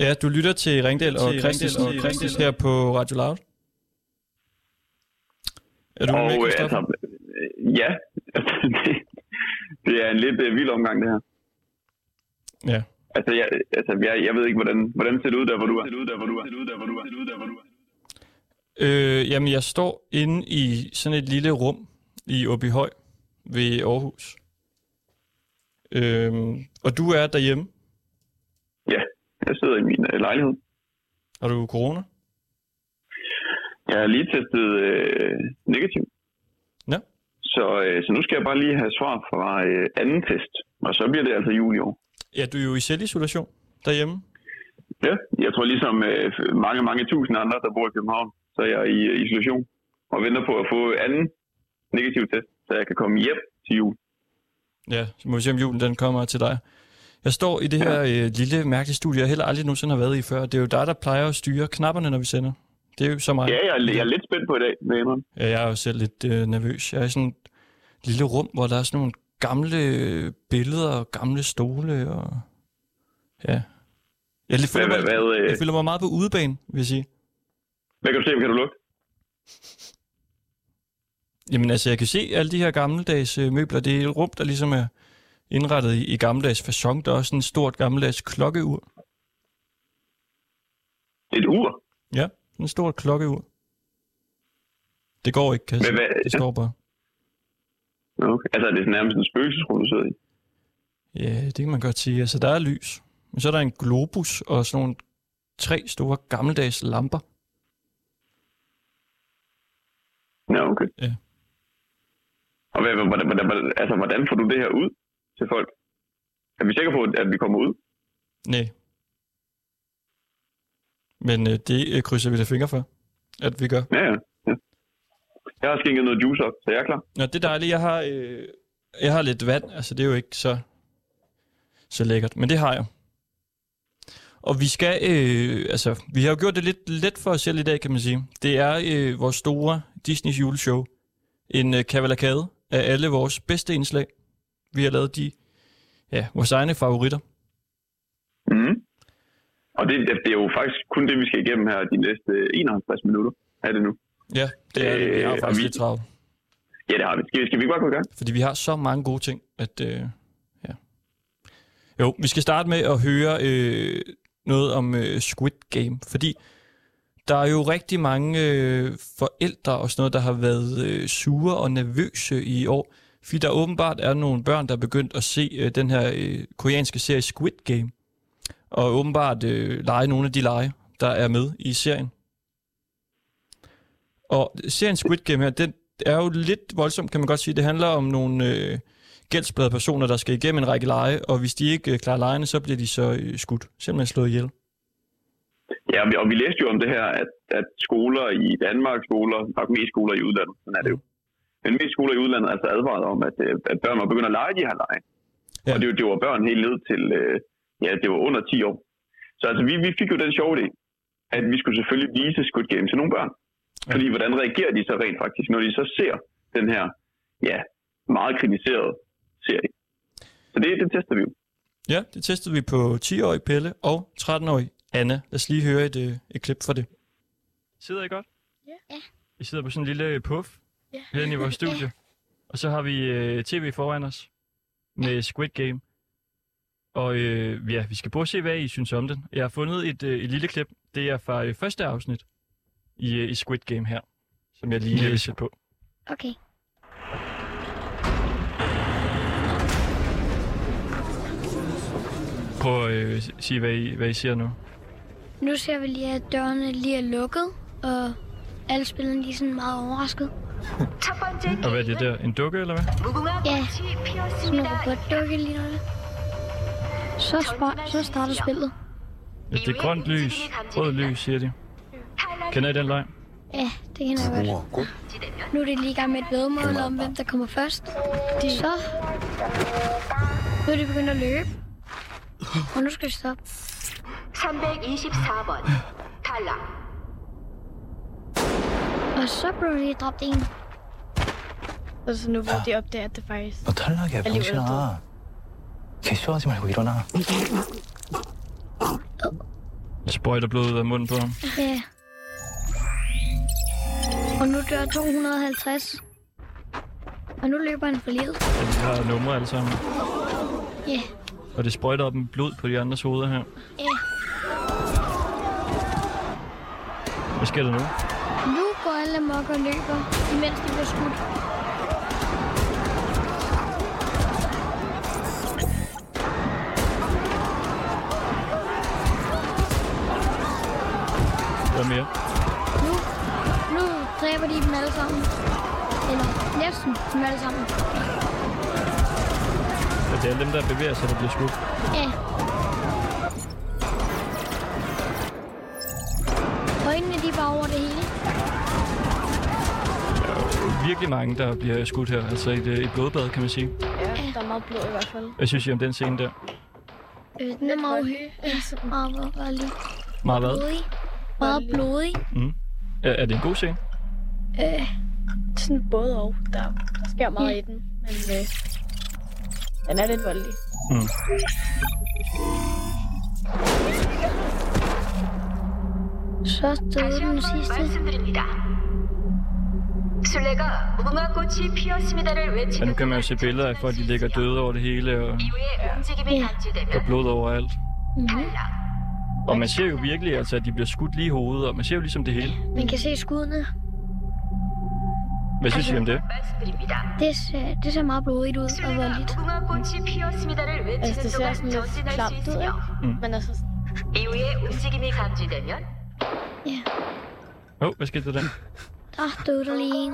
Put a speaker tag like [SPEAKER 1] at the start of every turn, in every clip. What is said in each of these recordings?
[SPEAKER 1] Ja, du lytter til Ringdal og Christensen og Christensen her på Radio Loud. Er du
[SPEAKER 2] Og
[SPEAKER 1] med,
[SPEAKER 2] øh,
[SPEAKER 1] Christoffer?
[SPEAKER 2] altså, øh, ja, det, det er en lidt øh, vild omgang, det her.
[SPEAKER 1] Ja.
[SPEAKER 2] Altså, jeg, altså jeg, jeg ved ikke, hvordan, hvordan ser det ud der, hvor du er. Ser det ud der, hvor du er. Ser det ud der, hvor du er. Ser det ud der, hvor du er.
[SPEAKER 1] Øh, jamen, jeg står inde i sådan et lille rum i Åbyhøj ved Aarhus. Øh, og du er derhjemme.
[SPEAKER 2] Ja, jeg sidder i min øh, lejlighed.
[SPEAKER 1] Har du corona?
[SPEAKER 2] Jeg er lige testet øh, negativ.
[SPEAKER 1] Ja.
[SPEAKER 2] Så, øh, så nu skal jeg bare lige have svar fra øh, anden test. Og så bliver det altså jul i år.
[SPEAKER 1] Ja, du er jo i selvisolation derhjemme.
[SPEAKER 2] Ja, jeg tror ligesom øh, mange, mange tusind andre, der bor i København, så er jeg i øh, isolation og venter på at få anden negativ test, så jeg kan komme hjem til jul.
[SPEAKER 1] Ja, så må vi se, om julen den kommer til dig. Jeg står i det her øh, lille mærkelige studie, jeg heller aldrig nogensinde har været i før. Det er jo dig, der plejer at styre knapperne, når vi sender. Det er jo så meget.
[SPEAKER 2] Ja, jeg, er- jeg er lidt spændt på i dag, indrømme.
[SPEAKER 1] Ja, jeg er jo selv lidt øh, nervøs. Jeg er i sådan et lille rum, hvor der er sådan nogle gamle øh, billeder og gamle stole. Og... Ja. Jeg, lidt føler,
[SPEAKER 2] Hvad-
[SPEAKER 1] mig,
[SPEAKER 2] hvad, øh?
[SPEAKER 1] jeg føler mig meget på udebane, vil jeg sige.
[SPEAKER 2] Hvad kan du se? Hvad kan du lugte?
[SPEAKER 1] Jamen altså, jeg kan se alle de her gammeldags øh, møbler. Det er et rum, der ligesom er indrettet i, i gammeldags fasong. Der er også sådan et stort gammeldags klokkeur.
[SPEAKER 2] Et ur?
[SPEAKER 1] Ja, et stort klokkeur. Det går ikke,
[SPEAKER 2] Men
[SPEAKER 1] sige.
[SPEAKER 2] hvad-
[SPEAKER 1] Det står bare.
[SPEAKER 2] Okay. Altså, er det nærmest en spøgelsesrum, du sidder i?
[SPEAKER 1] Ja, det kan man godt sige. Altså, der er lys. Men så er der en globus og sådan nogle tre store gammeldags lamper.
[SPEAKER 2] Ja, okay.
[SPEAKER 1] Ja.
[SPEAKER 2] Og hvad, hvordan, hvordan, hvordan, altså, hvordan får du det her ud til folk? Er vi sikre på, at vi kommer ud?
[SPEAKER 1] Nej. Men øh, det øh, krydser vi da fingre for, at vi gør.
[SPEAKER 2] Ja, ja. ja. Jeg har skænket noget juice op, så jeg er klar.
[SPEAKER 1] Nå, det er dejligt. Jeg har, øh, jeg har lidt vand. Altså, det er jo ikke så, så lækkert, men det har jeg. Og vi skal, øh, altså, vi har jo gjort det lidt let for os selv i dag, kan man sige. Det er øh, vores store Disneys juleshow. En øh, kavalakade af alle vores bedste indslag. Vi har lavet de, ja, vores egne favoritter.
[SPEAKER 2] Mm. Og det, det, er jo faktisk kun det, vi skal igennem her de næste 51 minutter. Er det nu?
[SPEAKER 1] Ja, det er det. Vi har
[SPEAKER 2] Øh,
[SPEAKER 1] faktisk
[SPEAKER 2] vi-
[SPEAKER 1] lidt travlt.
[SPEAKER 2] Ja, det har vi. Skal, skal vi ikke bare gå i gang?
[SPEAKER 1] Fordi vi har så mange gode ting, at... Øh, ja. Jo, vi skal starte med at høre øh, noget om øh, Squid Game, fordi der er jo rigtig mange øh, forældre og sådan noget, der har været øh, sure og nervøse i år, fordi der åbenbart er nogle børn, der er begyndt at se øh, den her øh, koreanske serie Squid Game, og åbenbart øh, lege nogle af de lege, der er med i serien. Og serien Squid Game her, den er jo lidt voldsom, kan man godt sige. Det handler om nogle øh, gældsplade personer, der skal igennem en række lege, og hvis de ikke øh, klarer lejene, så bliver de så øh, skudt. Simpelthen slået ihjel.
[SPEAKER 2] Ja, og vi, og vi læste jo om det her, at, at skoler i Danmark, skoler, nok mest skoler i udlandet, sådan er det jo. Men mest skoler i udlandet er altså advaret om, at, øh, at børn må begynde at lege de her lege.
[SPEAKER 1] Ja.
[SPEAKER 2] Og det, var- det var børn helt ned til, øh, ja, det var under 10 år. Så altså, vi, vi fik jo den sjove idé, at vi skulle selvfølgelig vise Squid Game til nogle børn.
[SPEAKER 1] Ja.
[SPEAKER 2] Fordi hvordan reagerer de så rent faktisk, når de så ser den her, ja, meget kritiserede serie. Så det, det tester vi jo.
[SPEAKER 1] Ja, det testede vi på 10-årig Pelle og 13-årig Anna. Lad os lige høre et, øh, et klip fra det. Sidder I godt?
[SPEAKER 3] Ja.
[SPEAKER 1] I sidder på sådan en lille puff
[SPEAKER 3] Ja.
[SPEAKER 1] herinde i vores studie. Og så har vi øh, tv foran os med Squid Game. Og øh, ja, vi skal prøve at se, hvad I synes om den. Jeg har fundet et, øh, et lille klip. Det er fra øh, første afsnit i, øh, i Squid Game her, som jeg lige vil sætte på.
[SPEAKER 3] Okay.
[SPEAKER 1] Prøv at øh, sige, hvad I, hvad I siger nu.
[SPEAKER 3] Nu ser vi lige, at dørene lige er lukket, og alle spillerne er sådan meget overrasket.
[SPEAKER 4] 첫 번째
[SPEAKER 1] Og hvad er det der? En dukke, eller hvad?
[SPEAKER 4] 무궁화
[SPEAKER 3] Ja,
[SPEAKER 4] 꽃이
[SPEAKER 3] sådan en
[SPEAKER 4] 피었습니다.
[SPEAKER 3] robotdukke lige nu. Så, spar- så starter spillet.
[SPEAKER 1] Ja, det er grønt lys. Rød lys, siger de. Kender I den leg?
[SPEAKER 3] Ja, det kender jeg godt. Nu er det lige i gang med et vedmål om, hvem der kommer først. Så. Nu er de begyndt at løbe. Og nu skal de stoppe.
[SPEAKER 4] 324번 탈락.
[SPEAKER 3] Og så blev de dræbt en.
[SPEAKER 5] Og så nu hvor de opdager, at det faktisk...
[SPEAKER 6] 너 탈락이야
[SPEAKER 5] Alligevel
[SPEAKER 6] 병신아 개쇼하지 말고 일어나
[SPEAKER 1] sprøjter blod ud af munden på ham.
[SPEAKER 3] Ja. Og nu dør 250. Og nu løber han for livet.
[SPEAKER 1] Ja, de har numre alle sammen.
[SPEAKER 3] Ja.
[SPEAKER 1] Og det sprøjter op med blod på de andres hoveder her.
[SPEAKER 3] Ja.
[SPEAKER 1] Hvad sker der nu?
[SPEAKER 3] Alle amok og løber, imens de bliver skudt.
[SPEAKER 1] Hvad mere?
[SPEAKER 3] Nu, nu dræber de dem alle sammen. Eller næsten dem alle sammen.
[SPEAKER 1] Er det alle dem, der bevæger sig, der bliver skudt?
[SPEAKER 3] Ja. Øjnene, de var over det hele.
[SPEAKER 1] Virkelig mange, der bliver skudt her. Altså et, et blodbad, kan man sige.
[SPEAKER 5] Ja, der er meget blod i hvert fald.
[SPEAKER 1] Hvad synes I om den scene der?
[SPEAKER 3] Øh, den er meget høj. Ja, meget voldelig.
[SPEAKER 1] Meget hvad?
[SPEAKER 3] Blodig. Meget blodig.
[SPEAKER 1] Mm. Er, er det en god scene?
[SPEAKER 3] Øh,
[SPEAKER 5] Sådan både og. Der, der sker meget i den, men øh, den er lidt voldelig.
[SPEAKER 1] Mm.
[SPEAKER 3] så døde den sidste.
[SPEAKER 1] Ja, nu kan man jo se billeder af folk, de ligger døde over det hele, og
[SPEAKER 4] ja. der er
[SPEAKER 1] blod overalt.
[SPEAKER 4] Mm.
[SPEAKER 1] Og man ser jo virkelig, altså, at de bliver skudt lige i hovedet, og man ser jo ligesom det hele.
[SPEAKER 3] Man kan se skuddene.
[SPEAKER 1] Hvad synes altså, om det?
[SPEAKER 3] Det ser, det ser meget blodigt ud og voldeligt.
[SPEAKER 4] Mm.
[SPEAKER 5] Altså, det ser sådan lidt klamt ud, ikke? Mm. Men altså...
[SPEAKER 3] Ja.
[SPEAKER 1] Åh, oh, hvad skete der? der
[SPEAKER 3] døde der lige en.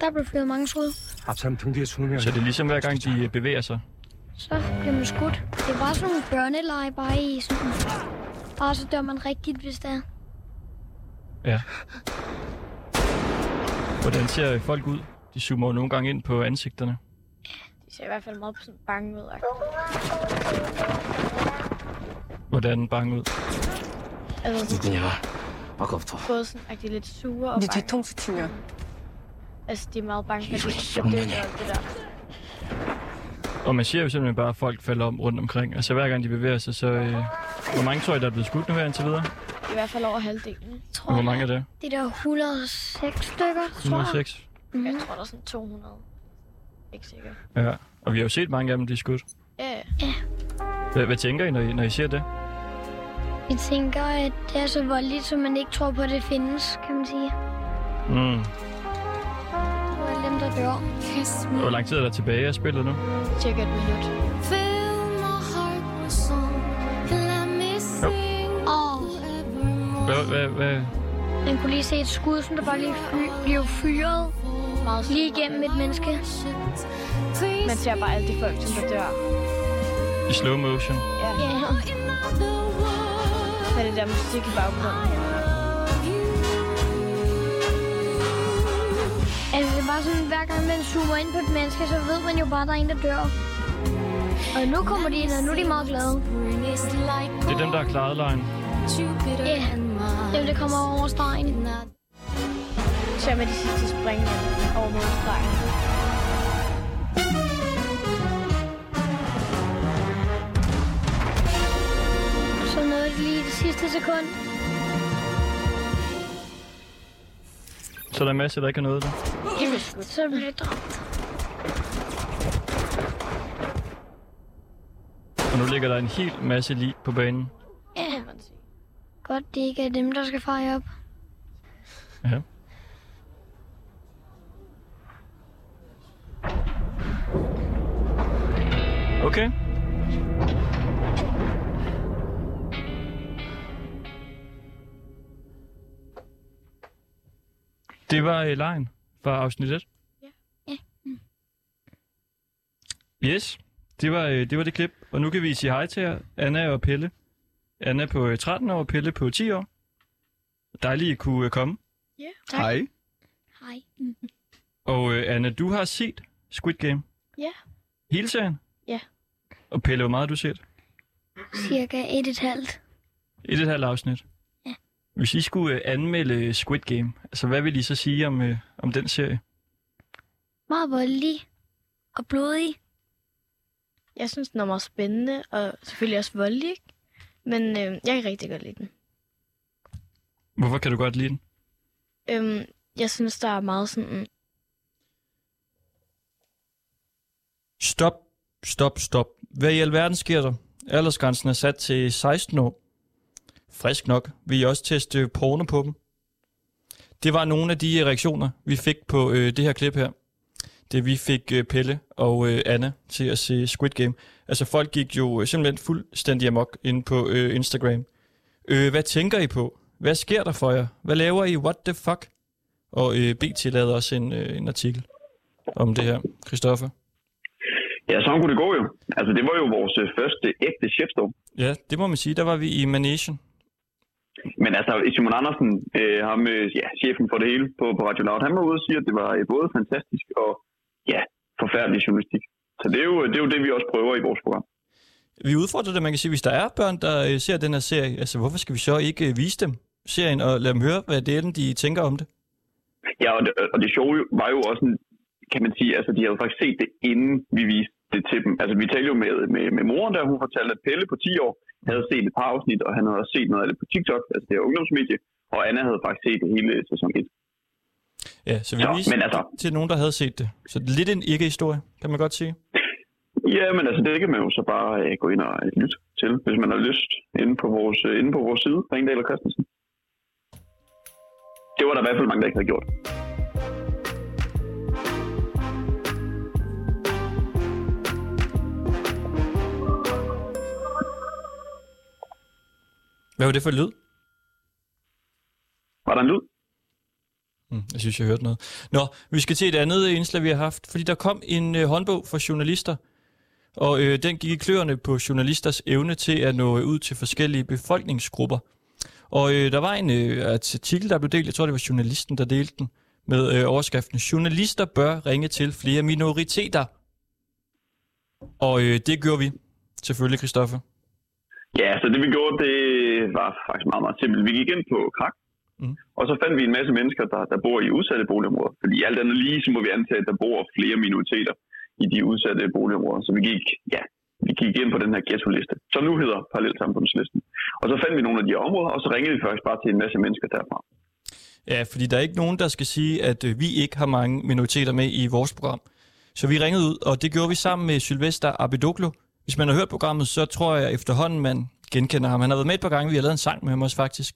[SPEAKER 3] Der blev fyret mange skud.
[SPEAKER 6] 앞사람 등 뒤에 숨으면
[SPEAKER 1] Så det er ligesom hver gang, de øh, bevæger sig.
[SPEAKER 3] Så bliver man skudt. Det er bare sådan nogle børneleje, bare i sådan... Bare så dør man rigtigt, hvis det er.
[SPEAKER 1] Ja. Hvordan ser folk ud? De zoomer jo nogle gange ind på ansigterne.
[SPEAKER 5] de ser i hvert fald meget sådan bange ud.
[SPEAKER 1] Hvordan bang ud?
[SPEAKER 5] Altså,
[SPEAKER 6] de er
[SPEAKER 5] både sådan, at er lidt sure og bange. Altså, de er meget bange for, at de dør det der.
[SPEAKER 1] Og man ser jo simpelthen bare, at folk falder om rundt omkring. Altså hver gang de bevæger sig, så... Øh, hvor mange tror I, der er blevet skudt nu her indtil videre?
[SPEAKER 5] I hvert fald over halvdelen.
[SPEAKER 3] Tror jeg,
[SPEAKER 1] hvor mange er det?
[SPEAKER 3] Det der 106 stykker, Tror jeg. Mm.
[SPEAKER 5] jeg tror, der er sådan 200. Ikke sikker.
[SPEAKER 1] Ja, og vi har jo set mange af dem, blive skudt.
[SPEAKER 5] Ja. Yeah.
[SPEAKER 1] Hvad, hvad tænker I, når I, når I ser det?
[SPEAKER 3] Jeg tænker, at det er så voldeligt, så man ikke tror på, at det findes, kan man sige.
[SPEAKER 1] Mm.
[SPEAKER 3] Og alle dem, der dør.
[SPEAKER 1] Hvor lang tid er der tilbage af spillet nu?
[SPEAKER 5] cirka et minut.
[SPEAKER 1] Hvad, hvad, hvad?
[SPEAKER 3] man kunne lige se et skud, som der bare lige fy- blev fyret
[SPEAKER 5] Meget
[SPEAKER 3] lige igennem et menneske.
[SPEAKER 5] Man ser bare alle de folk, som der dør.
[SPEAKER 1] I slow motion?
[SPEAKER 5] Ja.
[SPEAKER 3] Ja,
[SPEAKER 5] Med det der musik i baggrunden.
[SPEAKER 3] altså det er bare sådan, hver gang man zoomer ind på et menneske, så ved man jo bare, at der er en, der dør. Og nu kommer de ind, og nu er de meget glade.
[SPEAKER 1] Det er dem, der har klaret lejen.
[SPEAKER 3] Ja, dem, der kommer over stregen.
[SPEAKER 5] Så med de sidste spring over målstregen.
[SPEAKER 3] Så det sidste sekund.
[SPEAKER 1] Så er der en masse, der ikke har noget det.
[SPEAKER 3] Så blev det dræbt.
[SPEAKER 1] Og nu ligger der en hel masse lig på banen.
[SPEAKER 3] Ja,
[SPEAKER 5] man sige.
[SPEAKER 3] godt det ikke er dem, der skal fejre op.
[SPEAKER 1] Ja. Okay. Det var uh, lejen fra afsnit 1.
[SPEAKER 5] Ja.
[SPEAKER 3] Ja.
[SPEAKER 1] Yes, det var, uh, det var det klip. Og nu kan vi sige hej til jer, Anna og Pelle. Anna på øh, 13 år, Pelle på 10 år. Dejligt, at kunne øh, komme.
[SPEAKER 5] Ja.
[SPEAKER 3] Tak.
[SPEAKER 1] Hej.
[SPEAKER 3] Hej.
[SPEAKER 1] Og øh, Anna, du har set Squid Game?
[SPEAKER 5] Ja.
[SPEAKER 1] Hele serien?
[SPEAKER 5] Ja.
[SPEAKER 1] Og Pelle, hvor meget har du set?
[SPEAKER 3] Cirka et et halvt.
[SPEAKER 1] Et et halvt afsnit? Hvis I skulle øh, anmelde Squid Game, altså hvad vil I så sige om, øh, om den serie?
[SPEAKER 3] Meget voldelig og blodig.
[SPEAKER 5] jeg synes, den er meget spændende, og selvfølgelig også voldelig, ikke? Men øh, jeg kan rigtig godt lide den.
[SPEAKER 1] Hvorfor kan du godt lide den?
[SPEAKER 5] Øhm, jeg synes, der er meget sådan...
[SPEAKER 1] Stop, stop, stop. Hvad i alverden sker der? Aldersgrænsen er sat til 16 år. Frisk nok. Vil I også teste porno på dem? Det var nogle af de reaktioner, vi fik på øh, det her klip her. Det vi fik øh, Pelle og øh, Anna til at se Squid Game. Altså folk gik jo øh, simpelthen fuldstændig amok ind på øh, Instagram. Øh, hvad tænker I på? Hvad sker der for jer? Hvad laver I? What the fuck? Og øh, BT lavede også en, øh, en artikel om det her. Christoffer?
[SPEAKER 2] Ja, sådan kunne det gå jo. Altså, det var jo vores øh, første ægte chefstorm.
[SPEAKER 1] Ja, det må man sige. Der var vi i Manation.
[SPEAKER 2] Men altså, Simon Andersen, øh, ham, øh, ja, chefen for det hele på, på Radio Loud, han var ude og sige, at det var øh, både fantastisk og ja, forfærdelig journalistik. Så det er, jo, det er jo det, vi også prøver i vores program.
[SPEAKER 1] Vi udfordrer det, man kan sige, hvis der er børn, der øh, ser den her serie, altså hvorfor skal vi så ikke vise dem serien og lade dem høre, hvad det er, de tænker om det?
[SPEAKER 2] Ja, og det, og det sjove jo- var jo også, en, kan man sige, altså de havde faktisk set det, inden vi viste det til dem. Altså vi talte jo med, med, med moren, der hun fortalte, at Pelle på 10 år havde set et par afsnit, og han havde også set noget af det på TikTok, altså det her ungdomsmedie, og Anna havde faktisk set det hele sæson 1.
[SPEAKER 1] Ja, så vi
[SPEAKER 2] Så,
[SPEAKER 1] viste
[SPEAKER 2] men altså-
[SPEAKER 1] til nogen, der havde set det. Så det er lidt en ikke-historie, kan man godt sige.
[SPEAKER 2] Ja, men altså det kan man jo så bare øh, gå ind og øh, lytte til, hvis man har lyst, inde på vores, øh, inde på vores side, Ringdal og Christensen. Det var der i hvert fald mange, der ikke havde gjort.
[SPEAKER 1] Hvad var det for lyd?
[SPEAKER 2] Var der en lyd?
[SPEAKER 1] Mm, jeg synes, jeg hørte noget. Nå, vi skal til et andet indslag, vi har haft, fordi der kom en øh, håndbog for journalister, og øh, den gik i kløerne på journalisters evne til at nå ud til forskellige befolkningsgrupper. Og øh, der var en øh, artikel, der blev delt, jeg tror, det var journalisten, der delte den, med øh, overskriften, Journalister bør ringe til flere minoriteter. Og øh, det gjorde vi, selvfølgelig, Christoffer.
[SPEAKER 2] Ja, så det vi gjorde, det var faktisk meget, meget simpelt. Vi gik ind på Krak,
[SPEAKER 1] Mm.
[SPEAKER 2] og så fandt vi en masse mennesker, der, der bor i udsatte boligområder. Fordi alt andet lige, så må vi antage, at der bor flere minoriteter i de udsatte boligområder. Så vi gik, ja, vi gik ind på den her ghetto-liste, som nu hedder Parallelsamfundslisten. Og så fandt vi nogle af de områder, og så ringede vi faktisk bare til en masse mennesker derfra.
[SPEAKER 1] Ja, fordi der er ikke nogen, der skal sige, at øh, vi ikke har mange minoriteter med i vores program. Så vi ringede ud, og det gjorde vi sammen med Sylvester Abedoglo. Hvis man har hørt programmet, så tror jeg efterhånden, man genkender ham. Han har været med et par gange, vi har lavet en sang med ham også faktisk.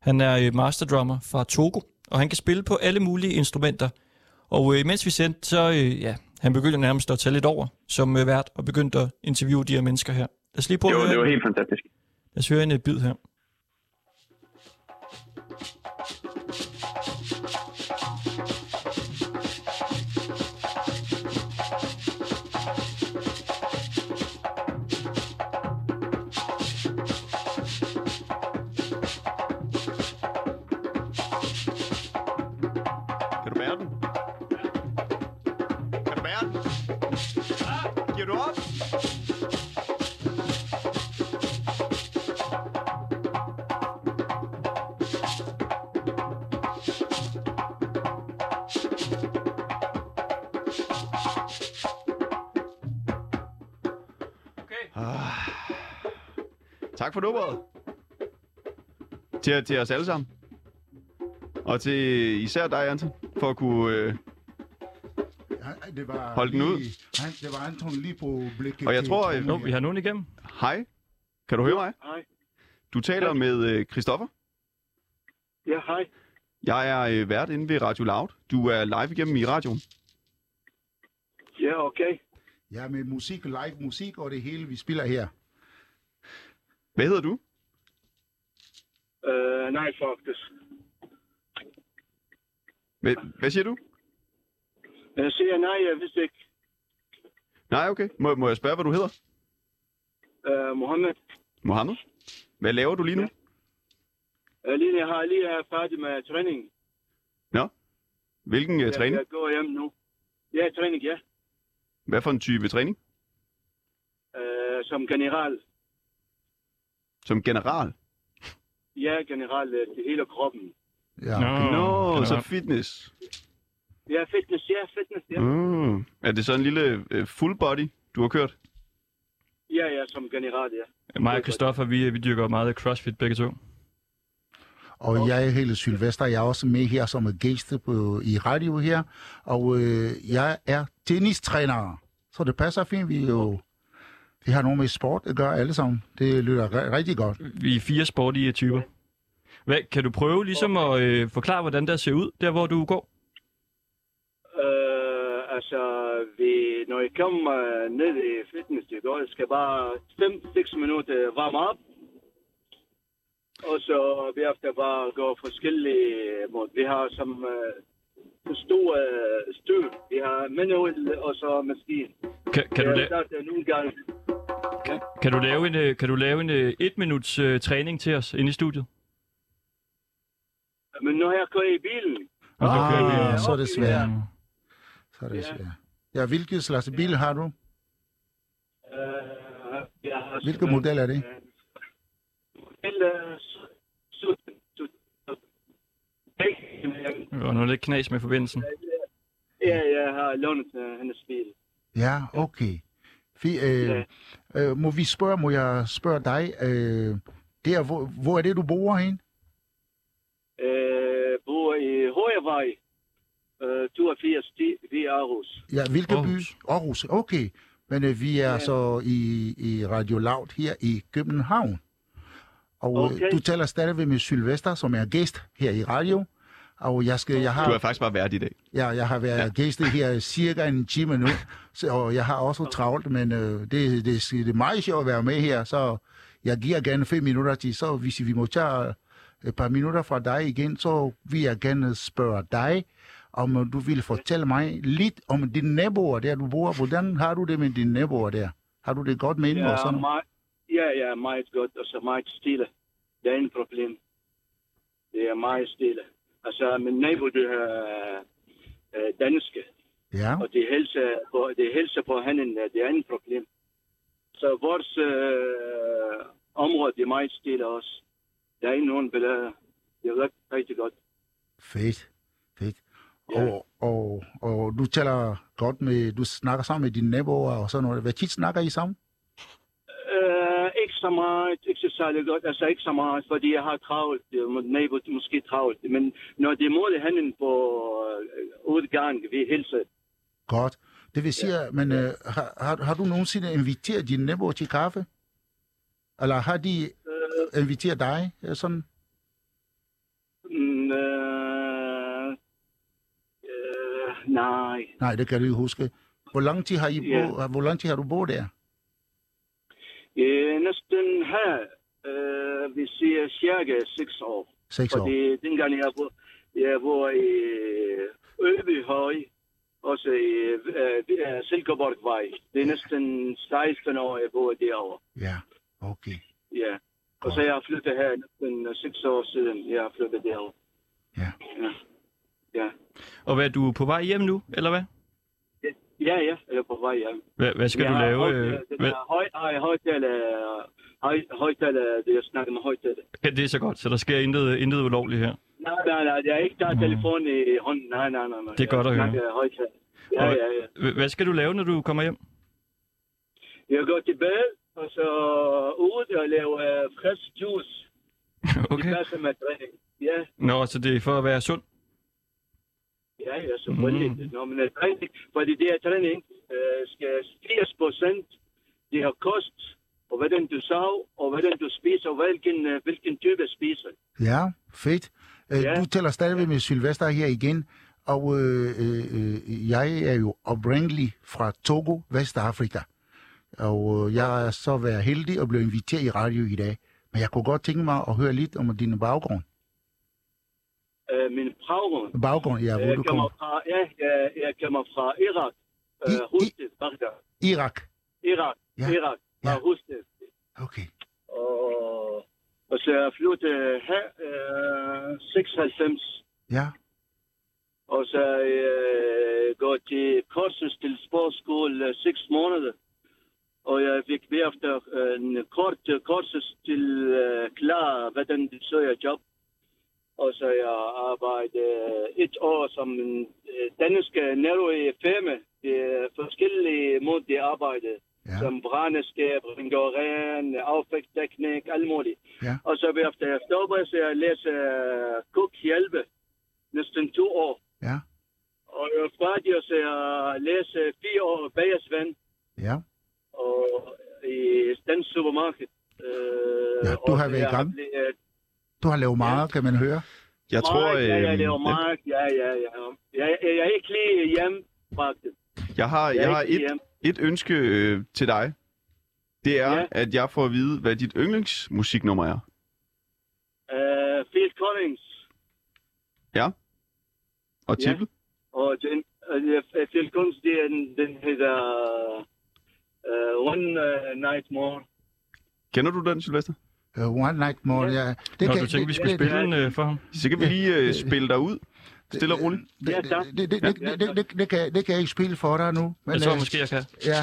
[SPEAKER 1] Han er øh, masterdrummer fra Togo, og han kan spille på alle mulige instrumenter. Og øh, mens vi sendte, så øh, ja, han begyndte nærmest at tage lidt over som øh, vært, og begyndte at interviewe de her mennesker her. Lad os lige prøve
[SPEAKER 2] Det var, det var helt fantastisk.
[SPEAKER 1] lad os høre en øh, bid her.
[SPEAKER 7] Kan Tak for nummeret. Til, til os alle sammen. Og til især dig, Anton, for at kunne... Øh,
[SPEAKER 8] Ja, det var
[SPEAKER 7] Hold den ud.
[SPEAKER 8] Han, det var Anton lige på blikket.
[SPEAKER 7] Og jeg tror,
[SPEAKER 1] Nu,
[SPEAKER 8] ja.
[SPEAKER 1] vi har nogen igennem.
[SPEAKER 7] hej. Kan du høre mig?
[SPEAKER 9] Hej.
[SPEAKER 7] Du taler med øh, Christoffer.
[SPEAKER 9] Ja, hej.
[SPEAKER 7] Jeg er øh, vært inde ved Radio Loud. Du er live igennem i radioen.
[SPEAKER 9] Ja, okay.
[SPEAKER 8] Ja, med musik, live musik og det hele, vi spiller her.
[SPEAKER 7] Hvad hedder du?
[SPEAKER 9] Uh, nej, faktisk.
[SPEAKER 7] Hvad, hvad siger du?
[SPEAKER 9] Jeg siger nej, jeg vidste ikke.
[SPEAKER 7] Nej, okay. Må, må jeg spørge, hvad du hedder?
[SPEAKER 9] Uh, Mohammed.
[SPEAKER 7] Mohammed. Hvad laver du lige nu?
[SPEAKER 9] Uh, lige, jeg har lige er færdig med træning.
[SPEAKER 7] Hvilken øh,
[SPEAKER 9] Jeg,
[SPEAKER 7] træning?
[SPEAKER 9] jeg går hjem nu. Ja, træning, ja.
[SPEAKER 7] Hvad for en type træning?
[SPEAKER 9] Uh, som general.
[SPEAKER 7] Som general?
[SPEAKER 9] Ja, general uh, til hele kroppen.
[SPEAKER 8] Ja.
[SPEAKER 1] Nå,
[SPEAKER 7] Nå,
[SPEAKER 1] general.
[SPEAKER 7] så fitness.
[SPEAKER 9] Ja, fitness, ja, fitness, ja.
[SPEAKER 7] Mm. Er det så en lille øh, full body, du har kørt?
[SPEAKER 9] Ja, ja, som general, ja.
[SPEAKER 1] Mig og Christoffer, vi, vi dyrker meget crossfit begge to.
[SPEAKER 8] Og jeg er hele Sylvester. Jeg er også med her som gæst på, i radio her. Og øh, jeg er tennistræner. Så det passer fint. Vi, er jo, vi har noget med sport at gøre alle sammen. Det lyder ri- rigtig godt.
[SPEAKER 1] Vi er fire sportige typer. Hvad, kan du prøve ligesom at øh, forklare, hvordan der ser ud, der hvor du går?
[SPEAKER 9] Øh, altså, vi, når jeg kommer øh, ned i fitness, det går, skal bare 5-6 minutter varme op. Og så bagefter bare gå forskellige måder. Vi har som øh, stor øh, styr. Vi har manuel og så maskine.
[SPEAKER 1] Kan, kan, du,
[SPEAKER 9] Jeg
[SPEAKER 1] la-
[SPEAKER 9] starter nogle gange.
[SPEAKER 1] kan du lave en, øh, kan du lave en øh, et minuts øh, træning til os inde i studiet?
[SPEAKER 9] Men når jeg kører i bilen,
[SPEAKER 1] så kører vi.
[SPEAKER 8] Ah, så er det svært. Så er det
[SPEAKER 9] Ja.
[SPEAKER 8] svært. Ja, hvilken slags bil har du?
[SPEAKER 9] har...
[SPEAKER 8] Hvilken model er det?
[SPEAKER 9] Model su-
[SPEAKER 1] Og noget lidt knas med forbindelsen.
[SPEAKER 9] Ja, jeg har lånet uh, hendes bil.
[SPEAKER 8] Ja, okay. Fy, øh, øh, må vi spørge, må jeg spørge dig, øh, der, hvor, hvor er det, du bor hen?
[SPEAKER 9] Øh, bor i Højevej, øh, 82 ved Aarhus.
[SPEAKER 8] Ja, hvilken
[SPEAKER 1] Aarhus.
[SPEAKER 8] by? Aarhus, okay. Men øh, vi er
[SPEAKER 9] Ja.
[SPEAKER 8] så i, i Radio Loud her i København. Og okay.
[SPEAKER 9] Okay.
[SPEAKER 8] du taler stadigvæk med Sylvester, som er gæst her i radio. Og jeg, skal, jeg,
[SPEAKER 7] Du er
[SPEAKER 8] har,
[SPEAKER 7] faktisk bare vært i dag.
[SPEAKER 8] ja, jeg har været ja. gæst her cirka en time nu, så, og jeg har også travlt, men øh, det, det, det er meget sjovt at være med her, så jeg giver gerne fem minutter til, så hvis vi må tage et par minutter fra dig igen, så vil jeg gerne spørge dig, om øh, du vil fortælle mig lidt om dine naboer der, du bor. Hvordan har du det med dine naboer der? Har du det godt med dem og
[SPEAKER 9] Ja,
[SPEAKER 8] sådan noget?
[SPEAKER 9] meget, ja, ja, meget godt, og så meget stille. Det er ingen problem. Det er meget stille. Altså, min nabo, det er øh, danske,
[SPEAKER 8] Ja,
[SPEAKER 9] og det hilser på, det hilser på hende, det er ingen problem. Så vores øh, område, det er meget stille også. Der er ikke nogen belader. Det er rigtig, rigtig godt.
[SPEAKER 8] fedt, fedt.
[SPEAKER 9] Ja.
[SPEAKER 8] Og, og, og du taler godt med, du snakker sammen med dine naboer og sådan noget. Hvad tit snakker I sammen?
[SPEAKER 9] Så meget, ikke så særlig godt, altså ikke så meget, fordi jeg har travlt, nabo måske travlt, men når det er målet handen på udgang, vi hilser,
[SPEAKER 8] Godt. Det vil sige, ja. men øh, har, har, har du nogensinde inviteret dine naboer til kaffe? Eller har de
[SPEAKER 9] uh,
[SPEAKER 8] inviteret dig? øh, Sådan?
[SPEAKER 9] mm, uh, uh, nej,
[SPEAKER 8] Nej, det kan du ikke huske. Hvor lang tid har, I bo, hvor lang tid har du boet der?
[SPEAKER 9] Uh, næsten her, uh, vi siger cirka 6 år,
[SPEAKER 8] Seks år.
[SPEAKER 9] fordi dengang jeg bor, jeg bor i Øbyhøj, også i uh, Silkeborgvej, det er næsten 16 år, jeg bor derovre.
[SPEAKER 8] Ja, okay.
[SPEAKER 9] Ja. Og så jeg flyttet her næsten seks år siden, jeg har flyttet derovre.
[SPEAKER 8] Ja.
[SPEAKER 9] Ja. Ja,
[SPEAKER 1] Og hvad, du er på vej hjem nu, eller hvad?
[SPEAKER 9] Ja, ja jeg er på vej hjem.
[SPEAKER 1] Hvad, hvad skal
[SPEAKER 9] jeg
[SPEAKER 1] du lave? Øh,
[SPEAKER 9] der høj, høj, højtaler, høj, højtaler, det jeg snakker med højtaler.
[SPEAKER 1] ja, det er så godt, så der sker intet, intet ulovligt her.
[SPEAKER 9] Nej, nej, nej, jeg har ikke taget telefonen i hånden. Nej, nej, nej. nej.
[SPEAKER 1] Det er godt at
[SPEAKER 9] jeg
[SPEAKER 1] høre.
[SPEAKER 9] Ja, ja, ja.
[SPEAKER 1] Hvad- skal du lave, når du kommer hjem?
[SPEAKER 9] Jeg går til bad, og så ude og laver frisk juice.
[SPEAKER 1] Okay.
[SPEAKER 9] Det passer med træning. Ja,
[SPEAKER 1] Nå, så det er for at være sund?
[SPEAKER 9] Ja, ja, selvfølgelig.
[SPEAKER 1] Mm.
[SPEAKER 9] Når man er træning, fordi det er træning, øh, skal 80 procent, det er kost, og hvordan du sov, og hvordan du spiser, og hvilken, øh, hvilken type spiser.
[SPEAKER 8] Ja, fedt. Øh,
[SPEAKER 9] Ja.
[SPEAKER 8] Du taler stadigvæk med Sylvester her igen. Og øh, øh, øh, jeg er jo oprindelig fra Togo, Vestafrika. Og øh, jeg er så været heldig at blive inviteret i radio i dag. Men jeg kunne godt tænke mig at høre lidt om din baggrund.
[SPEAKER 9] Øh, min baggrund,
[SPEAKER 8] Baggrund, ja, hvor
[SPEAKER 9] jeg
[SPEAKER 8] du
[SPEAKER 9] kommer fra, ja, jeg, jeg kommer fra Irak,
[SPEAKER 8] I-
[SPEAKER 9] øh, Husted, Bagdad.
[SPEAKER 8] Irak.
[SPEAKER 9] Irak,
[SPEAKER 8] Ja.
[SPEAKER 9] Irak, fra
[SPEAKER 8] Ja.
[SPEAKER 9] Husted.
[SPEAKER 8] Okay.
[SPEAKER 9] Og, og så jeg flyttet her, øh, 96.
[SPEAKER 8] Ja,
[SPEAKER 9] Og så jeg øh, gået til kursus til sportsskole øh, 6 måneder. Og jeg fik bagefter øh, en kort øh, kursus til øh, klar, hvordan søger job. Og så jeg arbejdet øh, et år som en øh, dansk firma. Det er forskellige måder, de arbejder.
[SPEAKER 8] Ja.
[SPEAKER 9] som brændeskab, rengøring, affægtsteknik, alt muligt.
[SPEAKER 8] Ja.
[SPEAKER 9] Og så efter jeg stopper, så jeg læser Cook Hjelpe, næsten to år.
[SPEAKER 8] Ja.
[SPEAKER 9] Og jeg færdig, så jeg læser fire år bagersvand
[SPEAKER 8] Ja.
[SPEAKER 9] og i Stens Supermarked. Uh,
[SPEAKER 8] Ja, du har været i gang. Du har lavet meget, kan man høre.
[SPEAKER 7] Jeg tror,
[SPEAKER 9] ja, ja,
[SPEAKER 7] øh,
[SPEAKER 9] det var meget. Ja, ja, ja. Jeg, jeg, jeg er ikke lige hjemme, faktisk.
[SPEAKER 7] jeg har,
[SPEAKER 9] Jeg
[SPEAKER 7] jeg har et, et ønske øh, til dig. Det er,
[SPEAKER 9] Ja.
[SPEAKER 7] at jeg får at vide, hvad dit yndlingsmusiknummer er.
[SPEAKER 9] Uh, Phil Collins.
[SPEAKER 7] Ja. Og
[SPEAKER 9] Ja.
[SPEAKER 7] titel?
[SPEAKER 9] Og den, uh, Phil Collins, det er den, den hedder uh, One uh, Night More.
[SPEAKER 7] Kender du den, Sylvester?
[SPEAKER 8] Uh, One Night More, ja.
[SPEAKER 1] Det Nå, du tænker, vi skulle
[SPEAKER 8] det,
[SPEAKER 1] spille den øh, for ham?
[SPEAKER 7] Så kan vi lige øh, spille dig ud. Stille og roligt.
[SPEAKER 8] Det,
[SPEAKER 9] Ja,
[SPEAKER 8] det,
[SPEAKER 9] tak.
[SPEAKER 8] det, det, det, det, det, det, det, kan, det kan jeg ikke spille for dig nu. Men,
[SPEAKER 1] Jeg tror
[SPEAKER 8] øh,
[SPEAKER 1] måske, jeg kan.
[SPEAKER 8] Ja.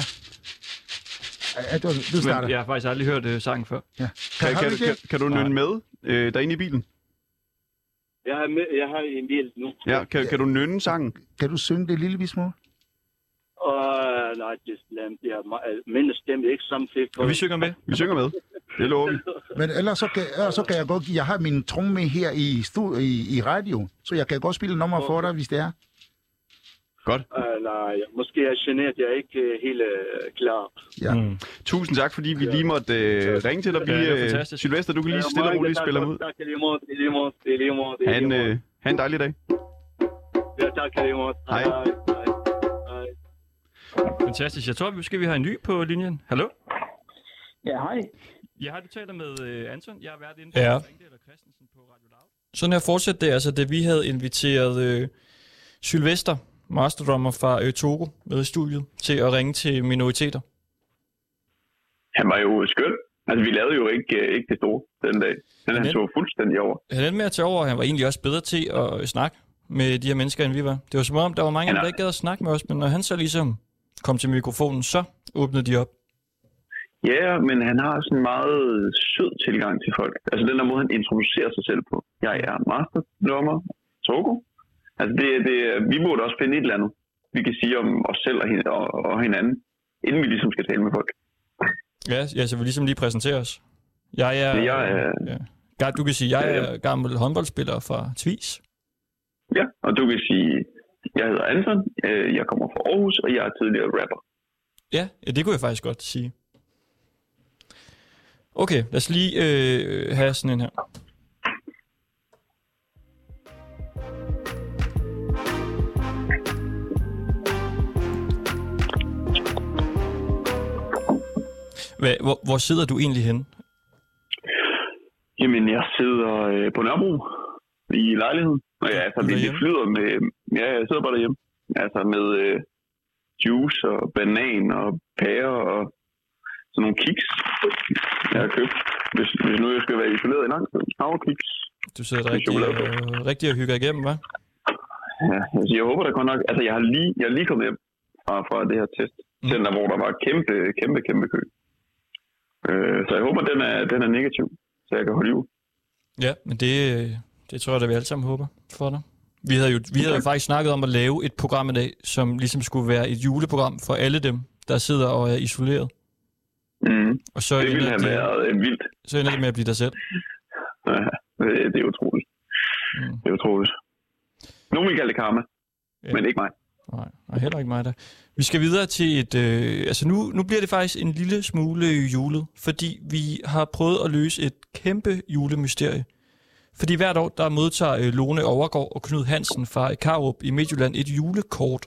[SPEAKER 8] Ja, du, du starter.
[SPEAKER 1] Men jeg har faktisk aldrig hørt øh, sangen før.
[SPEAKER 8] Ja.
[SPEAKER 7] Kan,
[SPEAKER 8] har
[SPEAKER 7] kan,
[SPEAKER 8] du
[SPEAKER 7] kan, kan du nynne med øh, derinde i bilen?
[SPEAKER 9] Jeg har, med, jeg har en bil nu.
[SPEAKER 7] Ja, kan, kan du nynne sangen?
[SPEAKER 8] Kan du synge det lille små?
[SPEAKER 9] Og nej, det er meget- mindre stemme, ikke Phil
[SPEAKER 1] Og vi synger med.
[SPEAKER 7] Vi synger med. Det lover vi.
[SPEAKER 8] Men ellers så kan, ellers så kan jeg godt give, jeg har min tromme med her i, stu, i, i radio, så jeg kan godt spille nummer for dig, hvis det er.
[SPEAKER 7] Godt.
[SPEAKER 9] Uh, nej, måske er jeg generet. Jeg er ikke uh, helt uh, klar.
[SPEAKER 8] Ja.
[SPEAKER 1] Mm.
[SPEAKER 7] Tusind tak, fordi vi lige måtte øh, ringe til dig. Vi,
[SPEAKER 1] Ja, det er
[SPEAKER 7] øh,
[SPEAKER 1] fantastisk.
[SPEAKER 7] Sylvester, du kan lige
[SPEAKER 9] Ja,
[SPEAKER 7] stille og roligt spille ham ud.
[SPEAKER 9] Tak lige måde. I lige måde. Lige måde. I
[SPEAKER 7] Ha' en,
[SPEAKER 9] lige måde.
[SPEAKER 7] øh, ha' en dejlig dag.
[SPEAKER 9] Ja, tak lige måde.
[SPEAKER 7] Hej.
[SPEAKER 9] Hej.
[SPEAKER 1] Fantastisk. Jeg tror, vi måske vi har en ny på linjen. Hallo?
[SPEAKER 10] Ja, hej.
[SPEAKER 1] Jeg har du taler med øh, Anton. Jeg har været inde på
[SPEAKER 11] Ja.
[SPEAKER 1] Ringdal og Christensen på Radio Loud. Sådan her fortsætter det altså, da vi havde inviteret øh, Sylvester, masterdrummer fra øh, Togo, med i studiet til at ringe til minoriteter.
[SPEAKER 2] Han var jo skøn. Altså, vi lavede jo ikke, øh, ikke det store den dag. Den han
[SPEAKER 1] Men-
[SPEAKER 2] så fuldstændig over.
[SPEAKER 1] Han endte med at tage over, og han var egentlig også bedre til at øh, snakke med de her mennesker, end vi var. Det var som om, der var mange,
[SPEAKER 2] Han
[SPEAKER 1] der
[SPEAKER 2] er-
[SPEAKER 1] ikke gad at snakke med os, men når han så ligesom kom til mikrofonen, så åbnede de op.
[SPEAKER 2] Ja, men han har sådan en meget sød tilgang til folk. Altså den der måde, han introducerer sig selv på. Jeg er masterdrummer, Togo. Altså det, det, vi burde også finde et eller andet, vi kan sige om os selv og, og, og hinanden, inden vi ligesom skal tale med folk.
[SPEAKER 1] Ja, ja, så vi ligesom lige præsentere os. Jeg er...
[SPEAKER 2] Jeg er-
[SPEAKER 1] ja. Ga- Du kan sige, jeg er gammel håndboldspiller fra Tvis.
[SPEAKER 2] Ja, og du kan sige, jeg hedder Anton, øh, jeg kommer fra Aarhus, og jeg er tidligere rapper.
[SPEAKER 1] Ja, ja, det kunne jeg faktisk godt sige. Okay, lad os lige øh, have sådan en her. Hvad, hvor, hvor sidder du egentlig henne?
[SPEAKER 2] Jamen, jeg sidder øh, på Nørrebro i lejligheden. Og ja, altså, vi, vi flyder med... Ja, jeg sidder bare derhjemme. Altså med øh, juice og banan og pære og sådan nogle kiks, jeg har købt. Hvis, hvis nu jeg skal være isoleret i lang tid. Havrekiks.
[SPEAKER 1] Du sidder
[SPEAKER 2] Med
[SPEAKER 1] rigtig, øh, rigtig og hygger igennem, hva'?
[SPEAKER 2] Ja, altså, jeg håber da godt nok... Altså, jeg har lige, jeg er lige kommet hjem fra, fra det her testcenter, mm. hvor der var kæmpe, kæmpe, kæmpe kø. Øh, så jeg håber, den er, den er negativ, så jeg kan holde jul.
[SPEAKER 1] Ja, men det, øh, det tror jeg da, vi alle sammen håber for dig. Vi havde jo vi havde jo faktisk snakket om at lave et program i dag, som ligesom skulle være et juleprogram for alle dem, der sidder og er isoleret.
[SPEAKER 2] Mm.
[SPEAKER 1] Og så
[SPEAKER 2] det ville have været øh, vildt.
[SPEAKER 1] Så ender det med at blive dig selv.
[SPEAKER 2] Ja, det, det er utroligt.
[SPEAKER 1] Mm.
[SPEAKER 2] Det er utroligt. Nogen vil kalde det karma,
[SPEAKER 1] Ja.
[SPEAKER 2] men ikke mig.
[SPEAKER 1] Nej, og heller ikke mig der. Vi skal videre til et... Øh, altså nu, nu bliver det faktisk en lille smule julet, fordi vi har prøvet at løse et kæmpe julemysterie. Fordi hvert år, der modtager øh, Lone Overgaard og Knud Hansen fra øh, Karup i Midtjylland et julekort.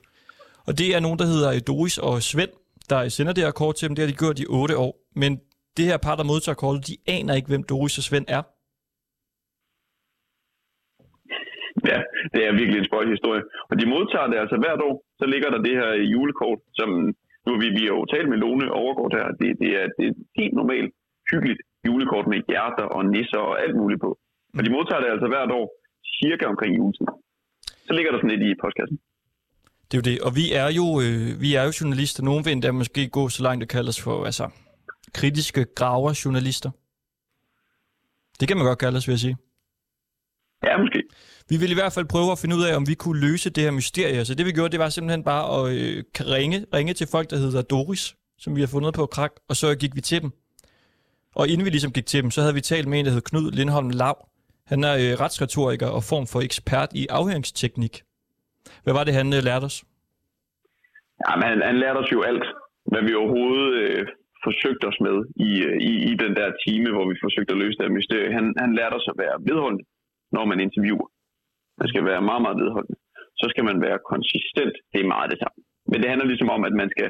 [SPEAKER 1] Og det er nogen, der hedder øh, Doris og Svend, der sender det her kort til dem. Det har de gjort i 8 år. Men det her par, der modtager kortet, de aner ikke, hvem Doris og Svend er.
[SPEAKER 2] Ja, det er virkelig en spøjt historie. Og de modtager det altså hvert år. Så ligger der det her julekort, som nu vi, vi har jo talt med Lone Overgaard der. Det, det, er, det er et helt normalt, hyggeligt julekort med hjerter og nisser og alt muligt på. Og de modtager det altså hvert år, cirka omkring juletid. Så ligger der sådan lidt i postkassen.
[SPEAKER 1] Det er jo det. Og vi er jo, øh, vi er jo journalister. Nogen vil endda måske gå så langt, det kaldes for altså, kritiske graverjournalister. Det kan man godt kalde os, vil jeg sige.
[SPEAKER 2] Ja, måske.
[SPEAKER 1] Vi vil i hvert fald prøve at finde ud af, om vi kunne løse det her mysterie. Så det vi gjorde, det var simpelthen bare at øh, ringe, ringe til folk, der hedder Doris som vi har fundet på krak, og så gik vi til dem. Og inden vi ligesom gik til dem, så havde vi talt med en, der hed Knud Lindholm Lav. Han er øh, retsretoriker og form for ekspert i afhøringsteknik. Hvad var det, han øh, lærte os?
[SPEAKER 2] Ja, men han, han lærte os jo alt, hvad vi overhovedet øh, forsøgte os med i, øh, i, i den der time, hvor vi forsøgte at løse det her mysterie. Han, han lærte os at være vedholdende, når man interviewer. Man skal være meget, meget vedholdende. Så skal man være konsistent. Det er meget det samme. Men det handler ligesom om, at man skal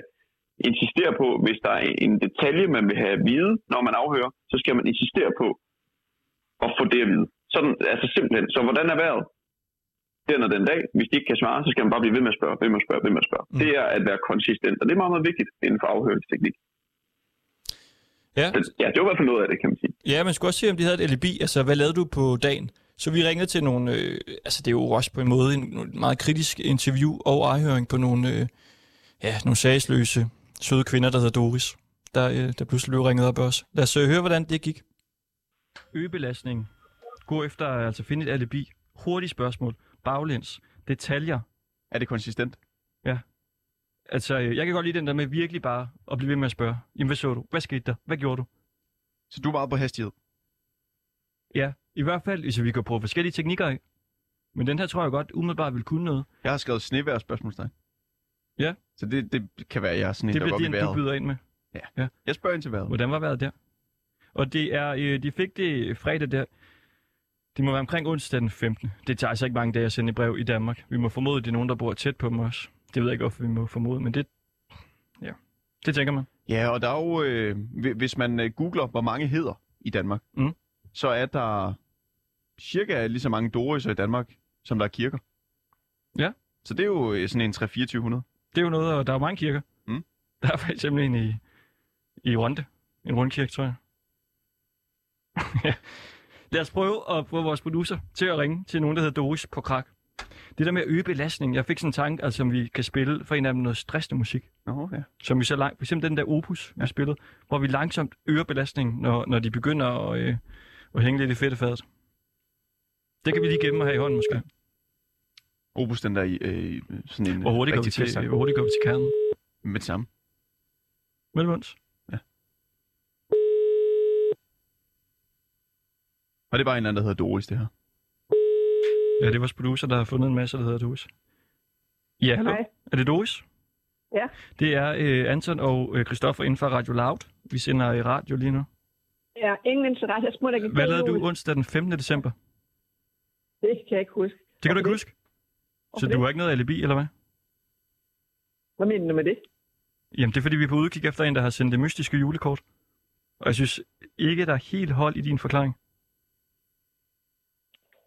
[SPEAKER 2] insistere på, hvis der er en detalje, man vil have at vide, når man afhører, så skal man insistere på at få det at vide. Sådan, altså simpelthen. Så hvordan er vejret? Den og den dag. Hvis de ikke kan svare, så skal man bare blive ved med at spørge, ved med at spørge, ved med at spørge. Mm. Det er at være konsistent, og det er meget, meget vigtigt inden for afhøringsteknik.
[SPEAKER 1] Ja.
[SPEAKER 2] ja, det var i hvert fald noget af det, kan man sige.
[SPEAKER 1] Ja, man skulle også se, om de havde et alibi. Altså, hvad lavede du på dagen? Så vi ringede til nogle, øh, altså det er jo også på en måde en meget kritisk interview og afhøring på nogle, øh, ja, nogle sagsløse, søde kvinder, der hedder Doris, der, øh, der pludselig blev ringet op også. Lad os øh, høre, hvordan det gik. Øgebelastning. Gå efter altså finde et alibi. Hurtige spørgsmål. Baglæns. Detaljer.
[SPEAKER 7] Er det konsistent?
[SPEAKER 1] Ja. Altså, øh, jeg kan godt lide den der med virkelig bare at blive ved med at spørge. Jamen, hvad så du? Hvad skete der? Hvad gjorde du?
[SPEAKER 7] Så du er meget på hastighed?
[SPEAKER 1] Ja, i hvert fald, hvis vi kan prøve forskellige teknikker af. Men den her tror jeg godt umiddelbart vil kunne noget.
[SPEAKER 7] Jeg har skrevet snevejr spørgsmålstegn.
[SPEAKER 1] Ja.
[SPEAKER 7] Så det, det kan være, jeg er sådan en,
[SPEAKER 1] Det
[SPEAKER 7] der
[SPEAKER 1] bliver
[SPEAKER 7] går op i
[SPEAKER 1] din, du byder ind med.
[SPEAKER 7] Ja.
[SPEAKER 1] ja.
[SPEAKER 7] Jeg spørger ind til vejret.
[SPEAKER 1] Hvordan var vejret der? Og det er, øh, de fik det fredag der. Det må være omkring onsdag den 15. Det tager altså ikke mange dage at sende et brev i Danmark. Vi må formode, at det er nogen, der bor tæt på dem også. Det ved jeg ikke, hvorfor vi må formode, men det, ja, det tænker man.
[SPEAKER 7] Ja, og der er jo, øh, hvi- hvis man øh, googler, hvor mange hedder i Danmark,
[SPEAKER 1] mm.
[SPEAKER 7] så er der cirka lige så mange Doriser i Danmark, som der er kirker.
[SPEAKER 1] Ja.
[SPEAKER 7] Så det er jo øh, sådan en 3-2400.
[SPEAKER 1] Det er jo noget, og der er mange kirker.
[SPEAKER 7] Mm.
[SPEAKER 1] Der er for eksempel en i, i Runde. En rundkirke, tror jeg. Ja. Lad os prøve at få vores producer til at ringe til nogen, der hedder Doris på krak. Det der med at øge belastningen, jeg fik sådan en tanke, altså om vi kan spille for en af dem noget stressende musik.
[SPEAKER 7] Nå, ja.
[SPEAKER 1] Som vi så langt, for eksempel den der opus, vi spillede, hvor vi langsomt øger belastningen, når, når de begynder at, øh, at hænge lidt i fedtefadet. Det kan vi lige gemme have i hånden måske.
[SPEAKER 7] Opus den der i øh, sådan en
[SPEAKER 1] Hvor hurtigt går vi til, hvor hurtigt går vi til kernen?
[SPEAKER 7] Med det samme.
[SPEAKER 1] Med det munds.
[SPEAKER 7] Ja. Og det er bare en eller anden, der hedder Doris, det her.
[SPEAKER 1] Ja, det er vores producer, der har fundet en masse, der hedder Doris. Ja, hallo.
[SPEAKER 11] Hej.
[SPEAKER 1] Er det Doris?
[SPEAKER 11] Ja.
[SPEAKER 1] Det er øh, Anton og øh, Christoffer inden for Radio Loud. Vi sender i radio lige nu.
[SPEAKER 11] Ja, ingen interesse. Jeg smutter ikke.
[SPEAKER 1] Hvad lavede du onsdag den 15. december?
[SPEAKER 11] Det kan jeg ikke huske.
[SPEAKER 1] Det kan du ikke huske? Så du har ikke noget alibi, eller hvad?
[SPEAKER 11] Hvad mener du med det?
[SPEAKER 1] Jamen, det er fordi, vi er på udkig efter en, der har sendt det mystiske julekort. Og jeg synes ikke, der er helt hold i din forklaring.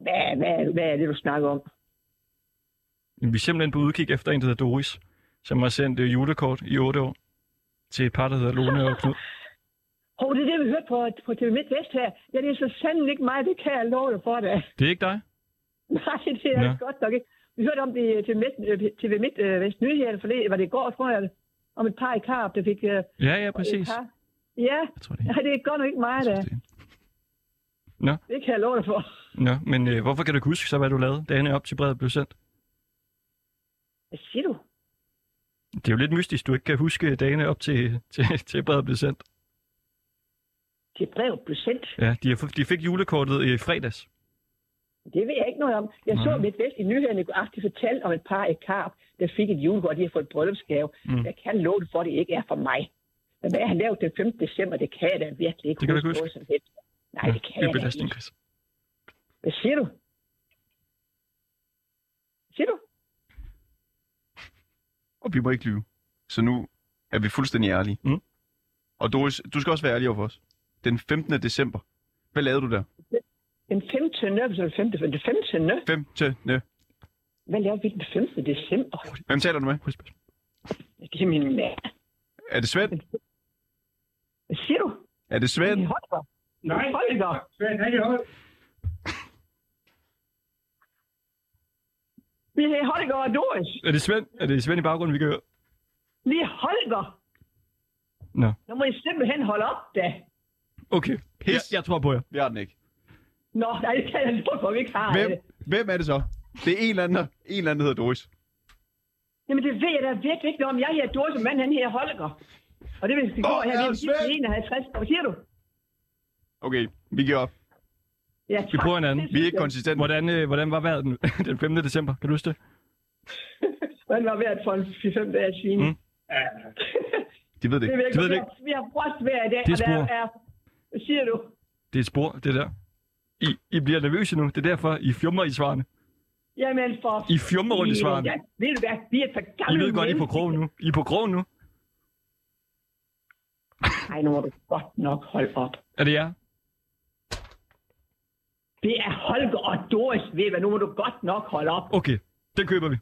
[SPEAKER 11] Hvad, hvad, hvad er det, du snakker om?
[SPEAKER 1] Vi er simpelthen på udkig efter en, der hedder Doris, som har sendt øh, julekort i 8 år til et par, der hedder Lone og Knud.
[SPEAKER 11] Hov, det er det, vi hørte på, på TV MidtVest her. Ja, det er så sandelig ikke mig, det kan jeg love dig for det.
[SPEAKER 1] Det er ikke dig?
[SPEAKER 11] Nej, det er no. godt nok ikke. Vi hørte om det til Midt, øh, TV MidtVest Nyheder, for det var det i går, tror jeg, om et par i Karp, der fik... øh,
[SPEAKER 1] Ja, ja, præcis.
[SPEAKER 11] par. Ja,
[SPEAKER 1] Jeg tror, det
[SPEAKER 11] ja, det er godt nok ikke mig, der.
[SPEAKER 1] Nå,
[SPEAKER 11] Det kan jeg love dig for.
[SPEAKER 1] Nå men øh, hvorfor kan du ikke huske så, hvad du lavede, dagene op til brevet blev sendt?
[SPEAKER 11] Hvad siger du?
[SPEAKER 1] Det er jo lidt mystisk, du ikke kan huske dagene op til, til, til brevet blev sendt.
[SPEAKER 11] Det brev blev sendt.
[SPEAKER 1] Ja, de, har, de fik julekortet i fredags.
[SPEAKER 11] Det ved jeg ikke noget om. Jeg så
[SPEAKER 1] Nej.
[SPEAKER 11] mit vest i nyhederne i går aftes fortælle om et par i Karp, der fik et julekort, de har fået et bryllupsgave.
[SPEAKER 1] Mm.
[SPEAKER 11] Jeg kan love det for, at det ikke er for mig. Men hvad han lavede den 15. december, det kan jeg da virkelig ikke
[SPEAKER 1] Det kan du ikke
[SPEAKER 11] huske noget som helst. Nej, det kan jeg ikke. Hvad siger du? Hvad siger du?
[SPEAKER 7] Og vi må ikke lyve. Så nu er vi fuldstændig ærlige.
[SPEAKER 1] Mm.
[SPEAKER 7] Og Doris, du skal også være ærlig over for os. Den 15. december. Hvad lavede du der?
[SPEAKER 11] Den 15. eller den 15. Den 15.
[SPEAKER 7] 15.
[SPEAKER 11] Hvad lavede vi den 15. december?
[SPEAKER 7] Hvem taler du med?
[SPEAKER 11] Det er min mand.
[SPEAKER 7] Er det Svend?
[SPEAKER 11] Hvad siger du?
[SPEAKER 7] Er det Svend?
[SPEAKER 11] Holger. Nej, Holger.
[SPEAKER 12] Svend, han er
[SPEAKER 11] Vi er Holger og Doris.
[SPEAKER 1] Er det Svend? Er det Svend i baggrunden, vi kan høre?
[SPEAKER 11] Vi er Holger.
[SPEAKER 1] Nå,
[SPEAKER 11] Nu må I simpelthen holde op, da.
[SPEAKER 1] okay. Jeg, jeg tror på jer.
[SPEAKER 7] Vi har den ikke.
[SPEAKER 11] Nå, nej, det kan jeg ikke for, vi ikke har
[SPEAKER 7] Hvem,
[SPEAKER 11] det.
[SPEAKER 7] hvem er det så? Det er en eller anden, der- en eller anden, der hedder Doris.
[SPEAKER 11] Jamen, det ved jeg da virkelig ikke noget om. Jeg her Doris, og manden han her Holger. Og det vil vi gå
[SPEAKER 7] Hvor
[SPEAKER 11] her,
[SPEAKER 7] er
[SPEAKER 11] vi er i 51. Hvad siger du?
[SPEAKER 7] Okay, vi giver op.
[SPEAKER 11] Ja,
[SPEAKER 1] Vi prøver en anden.
[SPEAKER 7] Vi er ikke konsistente.
[SPEAKER 1] Hvordan, øh, hvordan var vejret den, den 5. december? Kan du huske det?
[SPEAKER 11] Hvordan var vejret for en 4-5 dage siden?
[SPEAKER 1] Mm.
[SPEAKER 11] Mm.
[SPEAKER 7] De ved det
[SPEAKER 11] Det
[SPEAKER 7] ikke.
[SPEAKER 11] ved jeg
[SPEAKER 1] De ved
[SPEAKER 11] ikke.
[SPEAKER 1] det
[SPEAKER 11] Vi har- Vi har frost hver i dag,
[SPEAKER 1] Det er
[SPEAKER 11] og der
[SPEAKER 1] spor.
[SPEAKER 11] er... Hvad siger du?
[SPEAKER 1] Det er et spor, det der. I, I bliver nervøse nu. Det er derfor, I fjummer i svarene.
[SPEAKER 11] Jamen for...
[SPEAKER 1] I fjummer rundt i svarene.
[SPEAKER 11] Ja, ved du hvad? Vi er for
[SPEAKER 1] I
[SPEAKER 11] gamle
[SPEAKER 1] ved godt, I er på krogen nu. I er på krogen nu.
[SPEAKER 11] Ej, nu må du godt nok holde op.
[SPEAKER 1] Er det jer?
[SPEAKER 11] Det er Holger og Doris, ved hvad? Nu må du godt nok holde op.
[SPEAKER 1] Okay, den køber vi.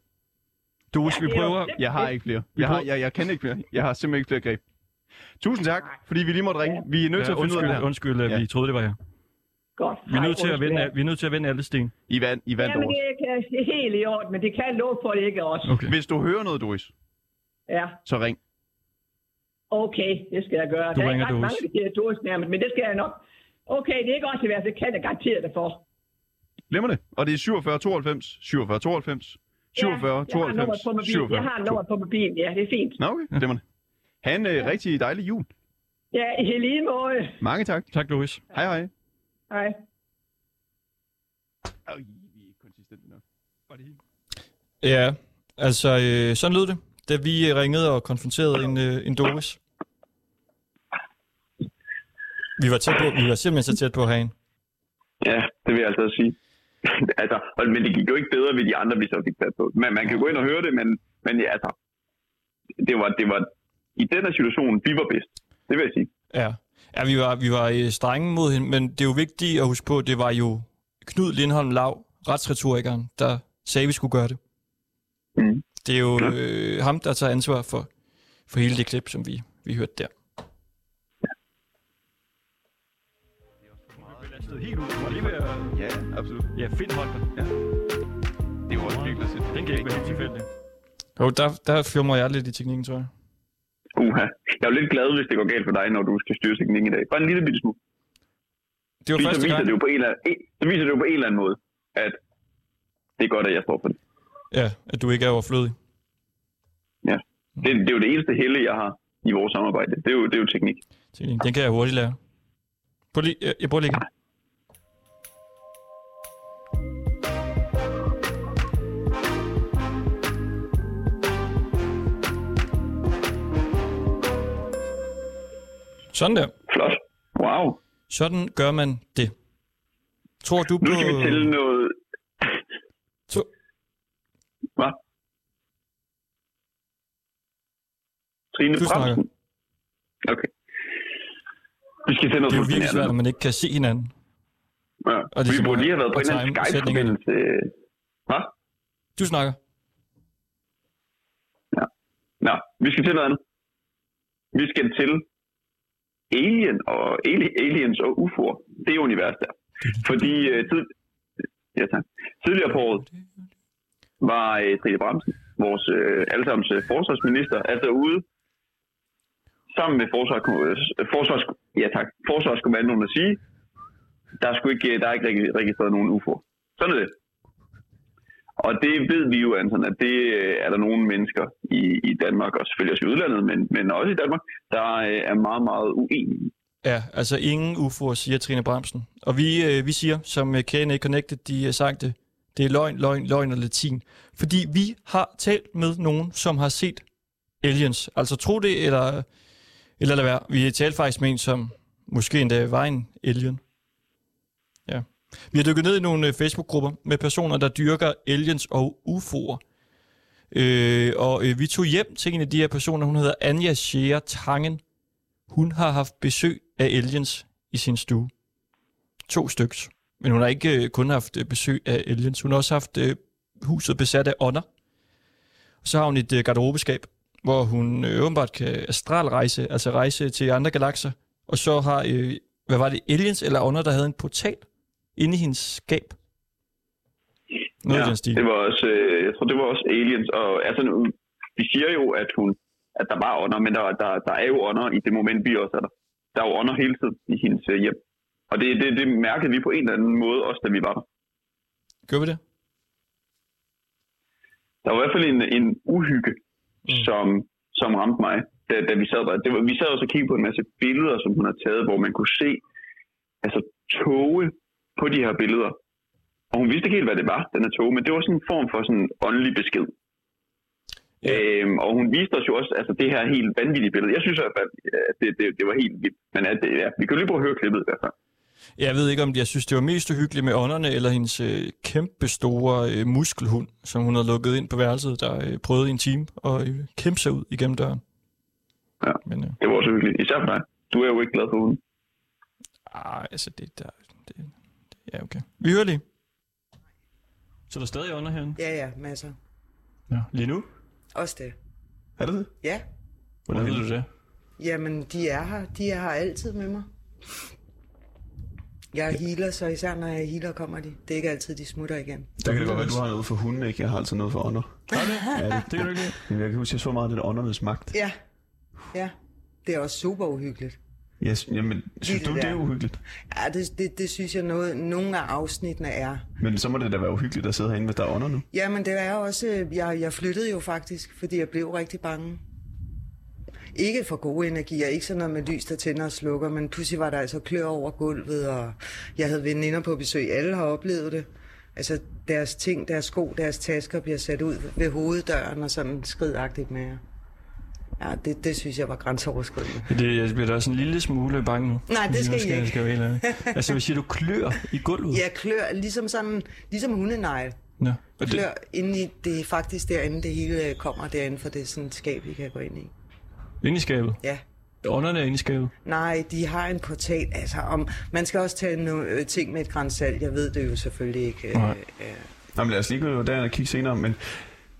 [SPEAKER 1] Doris,
[SPEAKER 11] Ja,
[SPEAKER 1] vi
[SPEAKER 11] er
[SPEAKER 1] prøver...
[SPEAKER 7] Jeg har ikke flere. Jeg, har, jeg, jeg kan ikke flere. Jeg har simpelthen ikke flere greb. Tusind tak, fordi vi lige måtte ringe. Vi er nødt til
[SPEAKER 1] Ja,
[SPEAKER 7] at finde ud af det
[SPEAKER 1] undskyld,
[SPEAKER 7] her.
[SPEAKER 1] undskyld, at vi troede, det var jer.
[SPEAKER 11] Godt.
[SPEAKER 1] Vi er nødt til at
[SPEAKER 11] undskyld.
[SPEAKER 1] vende, vi er nødt til at vende alle sten.
[SPEAKER 7] I vandt, I vandt
[SPEAKER 11] Jamen, det, kan, det er helt i orden, men det kan jeg love for, det ikke er os.
[SPEAKER 1] Okay.
[SPEAKER 7] Hvis du hører noget, Doris,
[SPEAKER 11] Ja,
[SPEAKER 7] så ring.
[SPEAKER 11] okay, det skal jeg gøre.
[SPEAKER 1] Du
[SPEAKER 11] der er
[SPEAKER 1] ringer
[SPEAKER 11] ikke ret
[SPEAKER 1] Doris.
[SPEAKER 11] mange, der siger Doris nærmest, men det skal jeg nok. Okay, det er ikke også i hvert fald, det kan jeg garantere dig for.
[SPEAKER 7] Glemmer det. Og det er 47 92, 47 92, 47
[SPEAKER 11] ja, jeg har
[SPEAKER 7] 92,
[SPEAKER 11] nummeret på mobilen.
[SPEAKER 7] 47.
[SPEAKER 11] Jeg har nummeret på mobilen, ja, det er fint.
[SPEAKER 7] Nå, okay. Glemmer det. Ha' en øh, rigtig dejlig jul.
[SPEAKER 11] Ja, i lige måde.
[SPEAKER 7] Mange tak.
[SPEAKER 1] Tak, Doris.
[SPEAKER 7] Hej hej.
[SPEAKER 11] Hej.
[SPEAKER 7] Øj, vi er ikke konsistente nok.
[SPEAKER 1] Ja, altså øh, sådan lød det, da vi ringede og konfronterede en, øh, en Doris. Vi var, tæt på, vi var simpelthen så tæt på at have en.
[SPEAKER 2] Ja, det vil jeg altså sige. altså, men det gik jo ikke bedre ved de andre, vi så fik fat på. Men man kan gå ind og høre det, men, men ja, altså, det var, det var i den her situation, vi var bedst. Det vil jeg sige.
[SPEAKER 1] Ja, ja vi var, vi var øh, strenge mod hende, men det er jo vigtigt at huske på, det var jo Knud Lindholm Lav, retsretorikeren, der sagde, at vi skulle gøre det.
[SPEAKER 2] Mm.
[SPEAKER 1] Det er jo øh, ham, der tager ansvar for, for hele det klip, som vi, vi hørte der. Helt ud. Var lige ved at...
[SPEAKER 7] Ja, absolut.
[SPEAKER 1] Ja, find Holger.
[SPEAKER 7] Ja. Det er jo også virkelig at
[SPEAKER 1] Den kan ikke være helt tilfældig. Jo, der, der fjummer jeg lidt i teknikken, tror jeg.
[SPEAKER 2] Uha. Jeg er jo lidt glad, hvis det går galt for dig, når du skal styre teknikken i dag. Bare en lille bitte smule.
[SPEAKER 1] Det var
[SPEAKER 2] Fordi
[SPEAKER 1] første
[SPEAKER 2] så viser
[SPEAKER 1] gang.
[SPEAKER 2] det jo på en eller anden, så viser det jo på en eller anden måde, at det er godt, at jeg står for det.
[SPEAKER 1] Ja, at du ikke er overflødig.
[SPEAKER 2] Ja. Det, det er jo det eneste helle, jeg har i vores samarbejde. Det er jo, det er jo teknik.
[SPEAKER 1] Teknik. Den kan jeg hurtigt lære. Prøv lige, jeg, jeg prøver lige igen. Sådan der.
[SPEAKER 2] Flot. Wow.
[SPEAKER 1] Sådan gør man det. Tror du
[SPEAKER 2] Nu
[SPEAKER 1] på...
[SPEAKER 2] skal vi til noget...
[SPEAKER 1] To...
[SPEAKER 2] Hvad? Trine
[SPEAKER 1] Du.
[SPEAKER 2] Bremsen. Okay. Vi skal til noget
[SPEAKER 1] Det er jo virkelig svært,
[SPEAKER 2] nu.
[SPEAKER 1] når man ikke kan se hinanden.
[SPEAKER 2] Ja.
[SPEAKER 1] Og det
[SPEAKER 2] vi burde lige have været på
[SPEAKER 1] at
[SPEAKER 2] en eller anden. Skype-forbindelse. Hvad?
[SPEAKER 1] Du snakker.
[SPEAKER 2] Nå, vi skal til noget andet. Vi skal til Alien og ali- Aliens og UFO'er. Det univers der. Fordi uh, tid, ja, tak. tidligere på året var uh, Trine Bremsen, vores uh, allesammens uh, forsvarsminister, altså ude sammen med forsvars, øh, forsvars, ja, tak, forsvarskommandoen at sige, der er, sgu ikke, der er ikke regi- registreret nogen UFO'er. Sådan er det. Og det ved vi jo, Anton, at det øh, er der nogle mennesker i, i Danmark, og selvfølgelig også i udlandet, men, men også i Danmark, der øh, er meget, meget uenige.
[SPEAKER 1] Ja, altså ingen UFO'er, siger Trine Bremsen. Og vi, øh, vi siger, som Kane KNA Connected, de har sagt det, det er løgn, løgn, løgn og latin. Fordi vi har talt med nogen, som har set aliens. Altså tro det, eller, eller lad være. Vi talte faktisk med en, som måske endda var en alien. Ja. Vi har dykket ned i nogle øh, Facebook-grupper med personer, der dyrker aliens og UFO'er. Øh, og øh, vi tog hjem til en af de her personer, hun hedder Anja Scheer Tangen. Hun har haft besøg af aliens i sin stue. To stykker. Men hun har ikke øh, kun haft øh, besøg af aliens. Hun har også haft øh, huset besat af ånder. Og så har hun et øh, garderobeskab, hvor hun øh, åbenbart kan astralrejse, altså rejse til andre galakser. Og så har, øh, hvad var det, aliens eller ånder, der havde en portal inde i hendes skab. Noget ja, den stil.
[SPEAKER 2] det var også, øh, jeg tror, det var også aliens. Og altså, de siger jo, at hun at der var ånder, men der, der, der er jo ånder i det moment, vi også er der. Der er jo ånder hele tiden i hendes øh, hjem. Og det, det, det mærkede vi på en eller anden måde, også da vi var der.
[SPEAKER 1] Gør vi det?
[SPEAKER 2] Der var i hvert fald en, en uhygge, mm. som, som ramte mig. da, da vi sad der. Det var, vi sad også og kiggede på en masse billeder, som hun har taget, hvor man kunne se altså, toge de her billeder. Og hun vidste ikke helt, hvad det var, den her tog, men det var sådan en form for sådan en åndelig besked. Ja. Øhm, og hun viste os jo også altså, det her helt vanvittige billede. Jeg synes at det, det, det var helt vildt. Men at, det, ja, vi kan jo lige prøve at høre klippet i hvert fald.
[SPEAKER 1] Jeg ved ikke, om jeg synes, det var mest uhyggeligt med ånderne, eller hendes øh, kæmpe store øh, muskelhund, som hun havde lukket ind på værelset, der øh, prøvede i en time at øh, kæmpe sig ud igennem døren.
[SPEAKER 2] Ja,
[SPEAKER 1] Men, øh,
[SPEAKER 2] det var også hyggeligt. Især for dig. Du er jo ikke glad for hunden.
[SPEAKER 1] ah, altså det der... Det, ja, okay. Vi hører lige. Så er der stadig ånder herinde?
[SPEAKER 12] Ja, ja, masser.
[SPEAKER 1] Ja. Lige nu?
[SPEAKER 12] Også det.
[SPEAKER 7] Er det det?
[SPEAKER 12] Ja.
[SPEAKER 1] Hvordan ved du det?
[SPEAKER 12] Jamen, de er her. De er her altid med mig. Jeg er healer, så især når jeg er healer, kommer de. Det er ikke altid, de smutter igen.
[SPEAKER 7] Der kan det godt være, du har noget for hunden, ikke? Jeg har altså noget for ånder.
[SPEAKER 1] Har du
[SPEAKER 7] Ja, det,
[SPEAKER 1] det kan du ikke lide.
[SPEAKER 7] Jeg kan huske, jeg så meget af det der åndernes magt.
[SPEAKER 12] Ja. Ja. Det er også super uhyggeligt.
[SPEAKER 7] Yes, jamen, synes
[SPEAKER 12] Lige
[SPEAKER 7] du,
[SPEAKER 12] det
[SPEAKER 7] det er uhyggeligt?
[SPEAKER 12] Ja, det, det, det synes jeg, noget, nogle af afsnittene er.
[SPEAKER 7] Men så må det da være uhyggeligt at sidde herinde, hvis der er ånder nu.
[SPEAKER 12] Ja, men det er også... Jeg, jeg flyttede jo faktisk, fordi jeg blev rigtig bange. Ikke for gode energier, ikke sådan noget med lys, der tænder og slukker, men pludselig var der altså klør over gulvet, og jeg havde veninder på besøg. Alle har oplevet det. Altså deres ting, deres sko, deres tasker bliver sat ud ved hoveddøren og sådan skridagtigt med jer. Ja, det, det synes jeg var grænseoverskridende.
[SPEAKER 1] Det, jeg bliver da også en lille smule bange nu.
[SPEAKER 12] Nej, det skal
[SPEAKER 1] Nu
[SPEAKER 12] I ikke.
[SPEAKER 1] Jeg skal ærlig. Altså, hvis siger du klør i gulvet?
[SPEAKER 12] Ja, klør, ligesom sådan, ligesom hundenegl.
[SPEAKER 1] Ja. Og det,
[SPEAKER 12] Klør inde i, det er faktisk derinde, det hele kommer derinde, for det er sådan et skab, vi kan gå ind i.
[SPEAKER 1] inde i skabet?
[SPEAKER 12] Ja.
[SPEAKER 1] Ånderne er inde i skabet?
[SPEAKER 12] Nej, de har en portal. Altså, om, man skal også tage nogle ting med et grænsalt. Jeg ved det jo selvfølgelig ikke.
[SPEAKER 7] Nej.
[SPEAKER 12] Øh, øh.
[SPEAKER 7] Nå, men lad os lige gå derind og kigge senere, men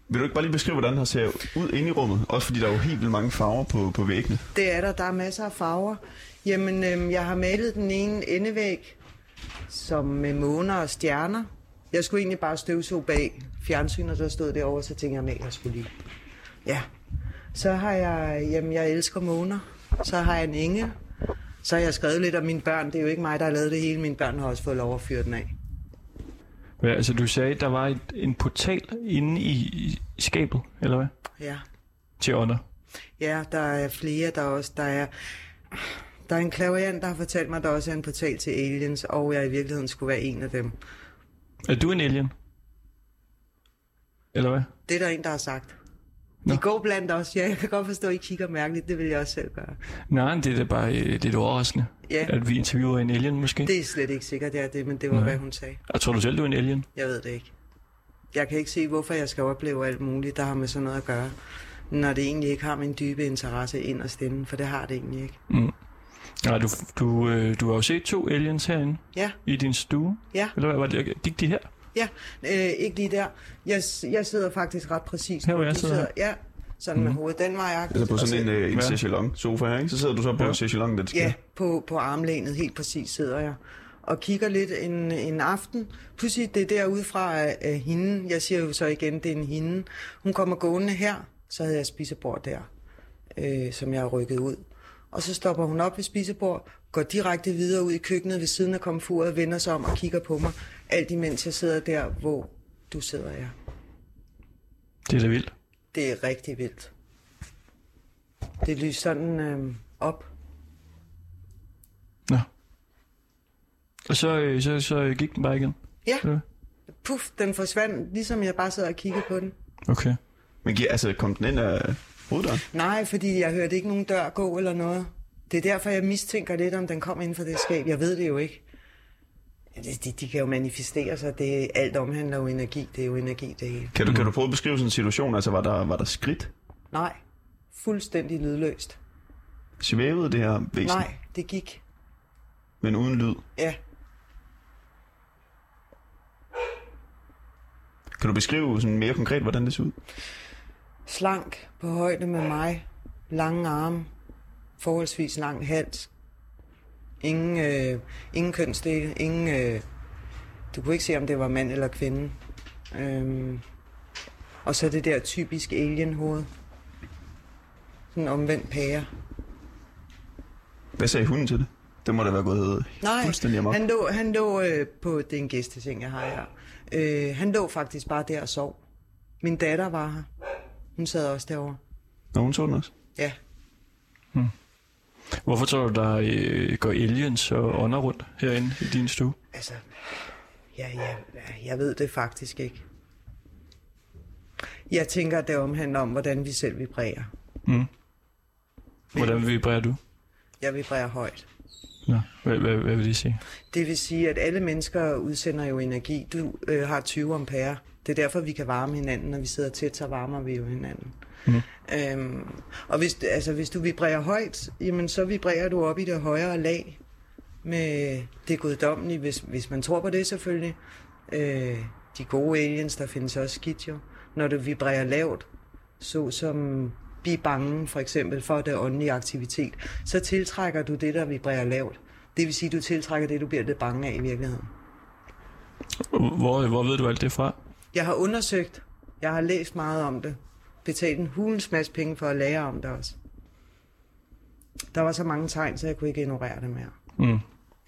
[SPEAKER 7] vil du ikke bare lige beskrive, hvordan det ser ud inde i rummet? Også fordi der er jo helt vildt mange farver på, på væggene.
[SPEAKER 12] Det er der. Der er masser af farver. Jamen, øhm, jeg har malet den ene endevæg som med måner og stjerner. Jeg skulle egentlig bare støvsuge bag fjernsynet, der stod derovre, så tænkte jeg, at jeg skulle lige. Ja. Så har jeg, jamen jeg elsker måner. Så har jeg en engel. Så har jeg skrevet lidt om mine børn. Det er jo ikke mig, der har lavet det hele. Mine børn har også fået lov at fyre den af.
[SPEAKER 1] Hvad, altså, du sagde, der var et, en portal inde i, i skabet, eller hvad?
[SPEAKER 12] Ja.
[SPEAKER 1] Til ånder.
[SPEAKER 12] Ja, der er flere, der er også, der er, der er en klaverant, der har fortalt mig, at der også er en portal til aliens, og jeg i virkeligheden skulle være en af dem.
[SPEAKER 1] Er du en alien? Eller hvad?
[SPEAKER 12] Det er der en, der har sagt. De går blandt os. Ja, jeg kan godt forstå, at I kigger mærkeligt. Det vil jeg også selv gøre.
[SPEAKER 1] Nej, det er da bare øh, lidt overraskende,
[SPEAKER 12] Ja.
[SPEAKER 1] at vi interviewer en alien måske.
[SPEAKER 12] Det er slet ikke sikkert, det er det, men det var,
[SPEAKER 1] Nej.
[SPEAKER 12] hvad hun sagde.
[SPEAKER 1] Jeg tror du selv, du er en alien?
[SPEAKER 12] Jeg ved det ikke. Jeg kan ikke se, hvorfor jeg skal opleve alt muligt, der har med sådan noget at gøre, når det egentlig ikke har min dybe interesse ind og stemme, for det har det egentlig ikke.
[SPEAKER 1] Mm. Nej, du, du, øh, du har jo set to aliens herinde
[SPEAKER 12] Ja.
[SPEAKER 1] i din stue.
[SPEAKER 12] Ja.
[SPEAKER 1] Eller hvad var det? Gik de her?
[SPEAKER 12] Ja, øh, ikke lige der. Jeg, jeg sidder faktisk ret præcis.
[SPEAKER 1] Her, hvor jeg sidder her?
[SPEAKER 12] Ja, sådan med
[SPEAKER 1] Mhm.
[SPEAKER 12] hovedet den vej.
[SPEAKER 7] Altså på sådan en, øh, en
[SPEAKER 1] Ja.
[SPEAKER 7] sofa her, ikke? Så sidder du så på
[SPEAKER 1] Ja.
[SPEAKER 7] en chaiselong, der skal.
[SPEAKER 12] Ja, på, på armlænet, helt præcis sidder jeg. Og kigger lidt en, en aften. Pludselig det er derude fra af hende. Jeg siger jo så igen, det er en hende. Hun kommer gående her. Så havde jeg spisebord der, øh, som jeg har rykket ud. Og så stopper hun op ved spisebord, går direkte videre ud i køkkenet ved siden af komfuret, vender sig om og kigger på mig. Alt imens jeg sidder der, hvor du sidder, ja.
[SPEAKER 1] Det er da vildt.
[SPEAKER 12] Det er rigtig vildt. Det lyser sådan øh, op.
[SPEAKER 1] Nå. Og så, øh, så, så gik den bare igen?
[SPEAKER 12] Ja.
[SPEAKER 1] Ja.
[SPEAKER 12] Puff, den forsvandt, ligesom jeg bare sad og kiggede på den.
[SPEAKER 1] Okay.
[SPEAKER 7] Men altså, kom den ind af hoveddøren?
[SPEAKER 12] Nej, fordi jeg hørte ikke nogen dør gå eller noget. Det er derfor, jeg mistænker lidt, om den kom inden for det skab. Jeg ved det jo ikke. De, de, kan jo manifestere sig. Det, alt omhandler jo energi. Det er jo energi, det hele.
[SPEAKER 7] Kan du, kan du prøve at beskrive sådan en situation? Altså, var der, var der skridt?
[SPEAKER 12] Nej, fuldstændig lydløst.
[SPEAKER 7] Svævede det her væsen?
[SPEAKER 12] Nej, det gik.
[SPEAKER 7] Men uden lyd?
[SPEAKER 12] Ja.
[SPEAKER 7] Kan du beskrive sådan mere konkret, hvordan det ser ud?
[SPEAKER 12] Slank på højde med mig. Lange arme. Forholdsvis lang hals. Ingen, øh, ingen kønsdele. Ingen, øh, du kunne ikke se, om det var mand eller kvinde. Øhm, og så det der typisk alien-hoved. Sådan en omvendt pære.
[SPEAKER 7] Hvad sagde hunden til det? Det må da være gået
[SPEAKER 12] Nej,
[SPEAKER 7] fuldstændig amok.
[SPEAKER 12] han lå, han lå øh, på, det er en gæsteting, jeg har her. Øh, han lå faktisk bare der og sov. Min datter var her. Hun sad også derovre.
[SPEAKER 7] Nå, hun så den også.
[SPEAKER 12] Ja.
[SPEAKER 1] Hvorfor tror du, der øh, går aliens og ånder rundt herinde i din stue?
[SPEAKER 12] Altså, ja, ja, jeg ved det faktisk ikke. Jeg tænker, at det omhandler om, hvordan vi selv vibrerer.
[SPEAKER 1] Mm. Hvordan vibrerer du?
[SPEAKER 12] Jeg vibrerer højt.
[SPEAKER 1] Nå, hvad, hvad, hvad vil det sige?
[SPEAKER 12] Det vil sige, at alle mennesker udsender jo energi. Du øh, har 20 ampere. Det er derfor, vi kan varme hinanden. Når vi sidder tæt, så varmer vi jo hinanden.
[SPEAKER 1] Mm.
[SPEAKER 12] Øhm, og hvis, altså, hvis du vibrerer højt, jamen, så vibrerer du op i det højere lag med det guddommelige, hvis, hvis man tror på det selvfølgelig. Øh, de gode aliens, der findes også skidt jo. Når du vibrerer lavt, så som bi bange for eksempel for det åndelige aktivitet, så tiltrækker du det, der vibrerer lavt. Det vil sige, du tiltrækker det, du bliver lidt bange af i virkeligheden.
[SPEAKER 1] Hvor, hvor ved du alt det fra?
[SPEAKER 12] Jeg har undersøgt, jeg har læst meget om det, betalt en hulens masse penge for at lære om det også. Der var så mange tegn, så jeg kunne ikke ignorere det mere.
[SPEAKER 1] Mm.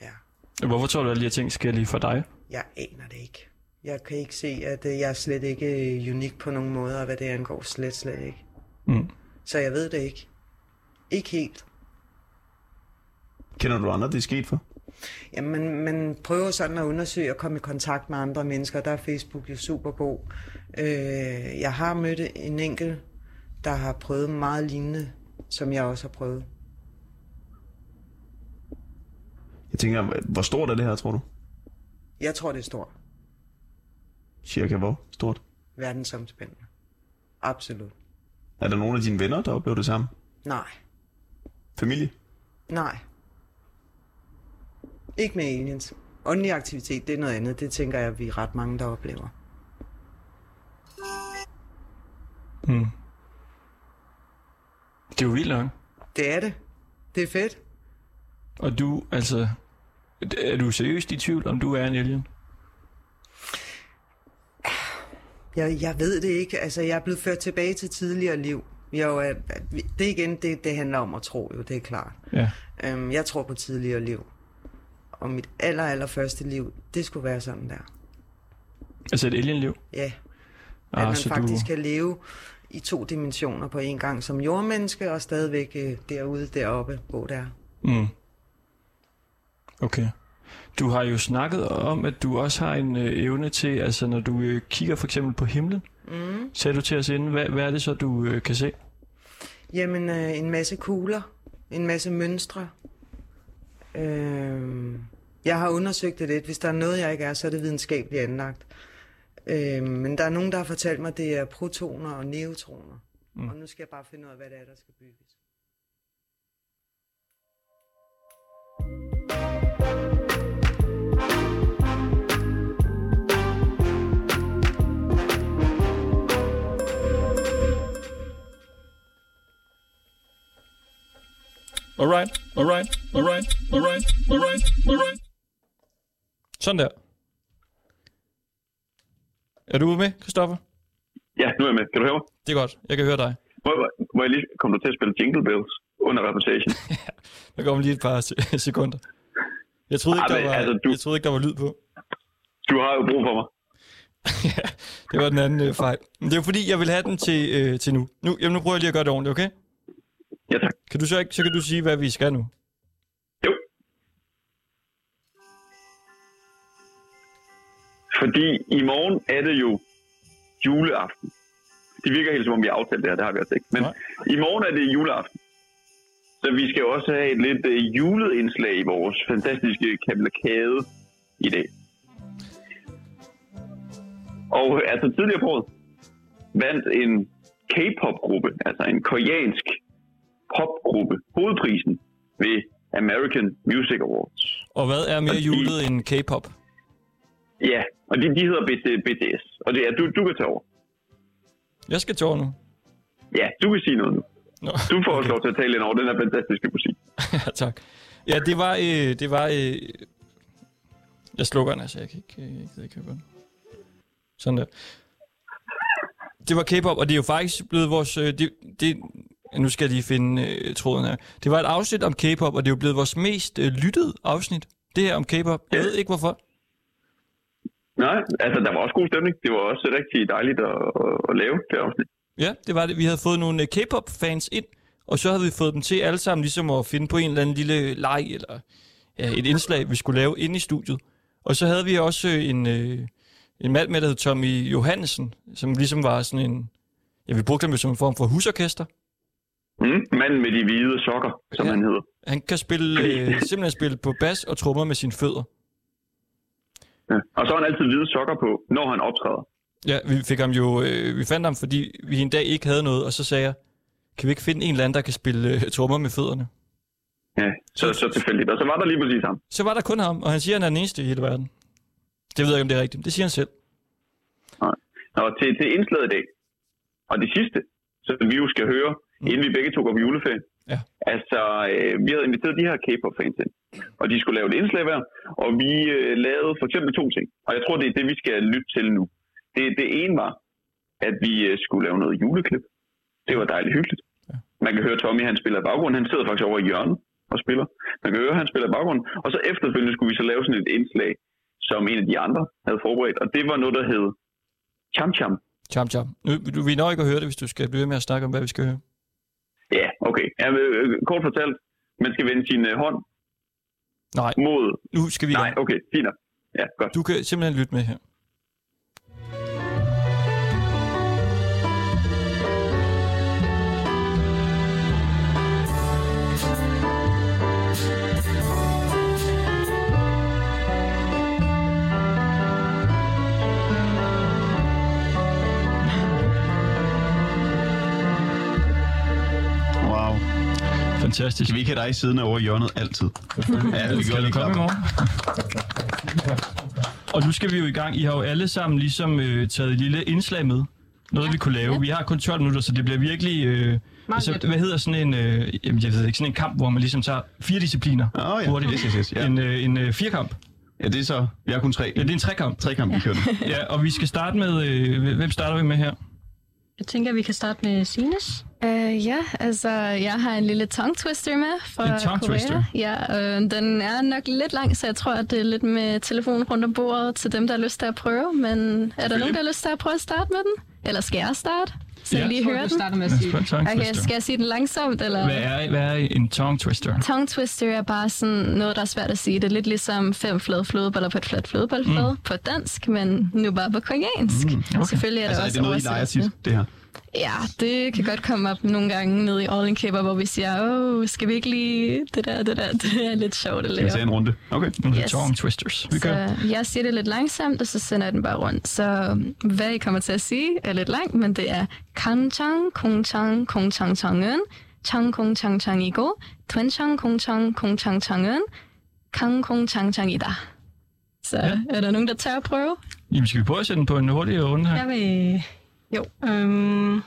[SPEAKER 12] Ja.
[SPEAKER 1] Hvorfor tror du, at de her ting sker lige for dig?
[SPEAKER 12] Jeg aner det ikke. Jeg kan ikke se, at øh, jeg er slet ikke øh, unik på nogen måde, og hvad det angår, slet, slet ikke.
[SPEAKER 1] Mm.
[SPEAKER 12] Så jeg ved det ikke. Ikke helt.
[SPEAKER 7] Kender du andre, det er sket for?
[SPEAKER 12] Jamen, man, man prøver sådan at undersøge og komme i kontakt med andre mennesker. Der er Facebook jo super god. Øh, jeg har mødt en enkelt, der har prøvet meget lignende, som jeg også har prøvet.
[SPEAKER 7] Jeg tænker, hvor stort er det her, tror du?
[SPEAKER 12] Jeg tror, det er stort.
[SPEAKER 7] Cirka hvor stort?
[SPEAKER 12] Verdensomspændende. Absolut.
[SPEAKER 7] Er der nogle af dine venner, der oplever det samme?
[SPEAKER 12] Nej.
[SPEAKER 7] Familie?
[SPEAKER 12] Nej. Ikke med aliens. Åndelig aktivitet, det er noget andet. Det tænker jeg, vi er ret mange, der oplever.
[SPEAKER 1] Mm. Det er jo vildt nok.
[SPEAKER 12] Det er det. Det er fedt.
[SPEAKER 1] Og du, altså... Er du seriøst i tvivl, om du er en alien?
[SPEAKER 12] Jeg, jeg ved det ikke. Altså, jeg er blevet ført tilbage til tidligere liv. Er jo, øh, det igen, det, det handler om at tro, jo, det er klart.
[SPEAKER 1] Ja.
[SPEAKER 12] Øhm, jeg tror på tidligere liv. Og mit aller, aller første liv, det skulle være sådan der.
[SPEAKER 1] Altså et alienliv?
[SPEAKER 12] Ja. At
[SPEAKER 1] Ah,
[SPEAKER 12] man
[SPEAKER 1] så du-
[SPEAKER 12] faktisk kan leve i to dimensioner på en gang som jordmenneske, og stadigvæk øh, derude, deroppe, hvor det er.
[SPEAKER 1] Mm. Okay. Du har jo snakket om, at du også har en øh, evne til, altså når du øh, kigger for eksempel på himlen,
[SPEAKER 12] Mm.
[SPEAKER 1] sagde du til os inden, hvad, hvad er det så, du øh, kan se?
[SPEAKER 12] Jamen, øh, en masse kugler, en masse mønstre. Øh, jeg har undersøgt det lidt. Hvis der er noget, jeg ikke er, så er det videnskabeligt anlagt. Øh, men der er nogen, der har fortalt mig, at det er protoner og neutroner. Mm. Og nu skal jeg bare finde ud af, hvad det er, der skal bygges.
[SPEAKER 1] Alright, alright, alright, alright, alright, alright. Sådan der. Er du med, Christoffer?
[SPEAKER 2] Ja, nu er jeg med. Kan du høre mig?
[SPEAKER 1] Det er godt. Jeg kan høre dig.
[SPEAKER 2] Må, må- jeg lige komme du til at spille Jingle Bells under reputation?
[SPEAKER 1] Der kommer lige et par se- sekunder. Jeg troede, ikke, der var,
[SPEAKER 2] altså, du-
[SPEAKER 1] jeg troede ikke, der var lyd på.
[SPEAKER 2] Du har jo brug for mig.
[SPEAKER 1] Det var den anden øh, fejl. Men det er jo fordi, jeg vil have den til, øh, til nu. Nu, jamen, nu prøver jeg lige at gøre det ordentligt, okay?
[SPEAKER 2] Ja, tak.
[SPEAKER 1] Kan du så, ikke, så kan du sige, hvad vi skal nu.
[SPEAKER 2] Fordi i morgen er det jo juleaften. Det virker helt som om, vi har aftalt det her, det har vi altså ikke. Men i morgen er det juleaften. Så vi skal også have et lidt øh, julet indslag i vores fantastiske kavalkade i dag. Og altså tidligere på året vandt en K-pop-gruppe, altså en koreansk popgruppe, hovedprisen ved American Music Awards.
[SPEAKER 1] Og hvad er mere julet end K-pop?
[SPEAKER 2] Ja, og de, de hedder BTS. Og det er, du, du kan tage over.
[SPEAKER 1] Jeg skal til over nu.
[SPEAKER 2] Ja, du kan sige noget nu.
[SPEAKER 1] Nå,
[SPEAKER 2] Du får også lov til at tale ind over den her fantastiske musik.
[SPEAKER 1] ja, tak. Ja, det var... Øh, det var øh, jeg slukker den, altså. Jeg kan ikke, øh, jeg kan ikke høre den. Sådan der. Det var K-pop, og det er jo faktisk blevet vores... Øh, det, det, nu skal jeg lige finde øh, tråden her. Det var et afsnit om K-pop, og det er jo blevet vores mest øh, lyttede afsnit. Det her om K-pop. Jeg ved ikke hvorfor.
[SPEAKER 2] Nej, altså der var også god stemning. Det var også rigtig dejligt at, at, at lave det afsnit.
[SPEAKER 1] Ja, det var det. Vi havde fået nogle øh, K-pop-fans ind, Og så havde vi fået dem til alle sammen ligesom at finde på en eller anden lille leg, eller ja, et indslag, vi skulle lave inde i studiet. Og så havde vi også øh, en, øh, en mand med, der hed Tommy Johansen, som ligesom var sådan en... Ja, vi brugte ham jo som en form for husorkester.
[SPEAKER 2] Mm, manden med de hvide sokker, som
[SPEAKER 1] Ja.
[SPEAKER 2] han hedder.
[SPEAKER 1] Han kan spille, øh, simpelthen spille på bas og trommer med sine fødder.
[SPEAKER 2] Ja. Og så har han altid hvide sokker på, når han optræder.
[SPEAKER 1] Ja, vi fik ham jo, øh, vi fandt ham, fordi vi en dag ikke havde noget, og så sagde jeg, kan vi ikke finde en eller anden, der kan spille øh, trommer med fødderne?
[SPEAKER 2] Ja, så, så tilfældigt. Og så var der lige præcis ham.
[SPEAKER 1] Så var der kun ham, og han siger, at han er den eneste i hele verden. Det ved jeg ikke, om det er rigtigt. Det siger han selv.
[SPEAKER 2] Nej. Nå, til, til indslaget i dag. Og det sidste, som vi jo skal høre, mm. inden vi begge tog op juleferie.
[SPEAKER 1] Ja.
[SPEAKER 2] Altså, øh, vi havde inviteret de her K-pop-fans ind, og de skulle lave et indslag hver, og vi øh, lavede for eksempel to ting. Og jeg tror, det er det, vi skal lytte til nu. Det, det ene var, at vi øh, skulle lave noget juleklip. Det var dejligt hyggeligt. Ja. Man kan høre Tommy, han spiller i baggrunden. Han sidder faktisk over i hjørnet og spiller. Man kan høre, han spiller i baggrunden. Og så efterfølgende skulle vi så lave sådan et indslag, som en af de andre havde forberedt. Og det var noget, der hed Cham Cham.
[SPEAKER 1] Cham cham. Nu, du, vi når ikke at høre det, hvis du skal blive ved med at snakke om, hvad vi skal høre.
[SPEAKER 2] Ja, okay. Ja, øh, kort fortalt, man skal vende sin øh, hånd
[SPEAKER 1] Nej.
[SPEAKER 2] mod...
[SPEAKER 1] Nu skal vi
[SPEAKER 2] Nej, okay, fint. Ja, godt.
[SPEAKER 1] Du kan simpelthen lytte med her. Fantastisk.
[SPEAKER 7] Kan vi ikke have dig siddende over i hjørnet altid? Ja, vi
[SPEAKER 1] Skal
[SPEAKER 7] gør lige
[SPEAKER 1] komme i morgen? Og nu skal vi jo i gang. I har jo alle sammen ligesom øh, taget et lille indslag med. Noget, vi kunne lave. Vi har kun 12 minutter, så det bliver virkelig... Øh, altså, hvad hedder sådan en... Øh, jamen, jeg ved ikke, sådan en kamp, hvor man ligesom tager fire discipliner
[SPEAKER 7] Åh oh, ja,
[SPEAKER 1] hurtigt.
[SPEAKER 7] yes, yes, yes, ja.
[SPEAKER 1] En, øh, en øh, firkamp.
[SPEAKER 7] Ja, det er så... Vi har kun tre.
[SPEAKER 1] Ja, det er en trekamp.
[SPEAKER 7] Trekamp, vi kører.
[SPEAKER 1] Ja, og vi skal starte med... Øh, hvem starter vi med her?
[SPEAKER 13] Jeg tænker, vi kan starte med Sines.
[SPEAKER 14] Uh, ja, altså jeg har en lille tongue twister med fra
[SPEAKER 1] En tongue
[SPEAKER 14] Korea.
[SPEAKER 1] twister?
[SPEAKER 14] Ja, øh, den er nok lidt lang, så jeg tror, at det er lidt med telefonen rundt om bordet til dem, der har lyst til at prøve. Men er der nogen, der har lyst til at prøve at starte med den? Eller skal jeg starte? Så
[SPEAKER 1] Ja.
[SPEAKER 14] jeg lige
[SPEAKER 1] du
[SPEAKER 14] den?
[SPEAKER 1] starter med at sige
[SPEAKER 14] Okay, skal jeg sige den langsomt? Eller?
[SPEAKER 1] Hvad er, hvad er en tongue twister?
[SPEAKER 14] Tongue twister er bare sådan noget, der er svært at sige. Det er lidt ligesom fem flade flødeboller på et fladt flødebolleflade
[SPEAKER 7] Mm.
[SPEAKER 14] på dansk, men nu bare på koreansk. Mm,
[SPEAKER 7] okay.
[SPEAKER 14] Selvfølgelig er der
[SPEAKER 7] altså,
[SPEAKER 14] også
[SPEAKER 7] er det noget, I leger tit, det her?
[SPEAKER 14] Ja, det kan godt komme op nogle gange nede i All In Kipper, hvor vi siger, åh, skal vi ikke lige det der, det der, det er lidt sjovt at
[SPEAKER 7] Skal
[SPEAKER 14] lave.
[SPEAKER 7] vi tage en runde? Okay.
[SPEAKER 14] Yes.
[SPEAKER 1] Tongue twisters. Vi gør.
[SPEAKER 14] Så jeg siger det lidt langsomt, og så sender jeg den bare rundt. Så hvad I kommer til at sige er lidt langt, men det er kanchang, kongchang, kongchang changen, chang kong chang chang igo, twenchang kongchang, kongchang changen, kang kong chang chang ida. Så ja. er der nogen, der tør at prøve?
[SPEAKER 1] Jamen, skal vi prøve at sætte den på en hurtig runde her?
[SPEAKER 13] Jeg vil... Jo. Øhm...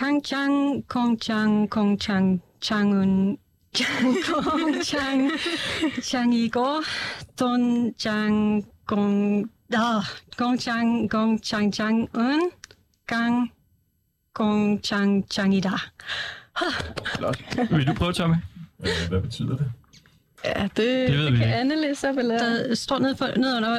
[SPEAKER 13] Kangchang, Kongchang, Kongchang, Changun, Chang, Kongchang, Changigo, Donchang, Gong, ah, Gongchang, Gongchang, Changun, Gang, Gongchang, Changida.
[SPEAKER 1] Flot. Vil du prøve, Tommy?
[SPEAKER 15] Hvad betyder det?
[SPEAKER 14] Ja, det,
[SPEAKER 1] Det ved vi
[SPEAKER 14] kan
[SPEAKER 1] ikke.
[SPEAKER 14] Anne læse op, eller?
[SPEAKER 13] Der står ned, for, ned under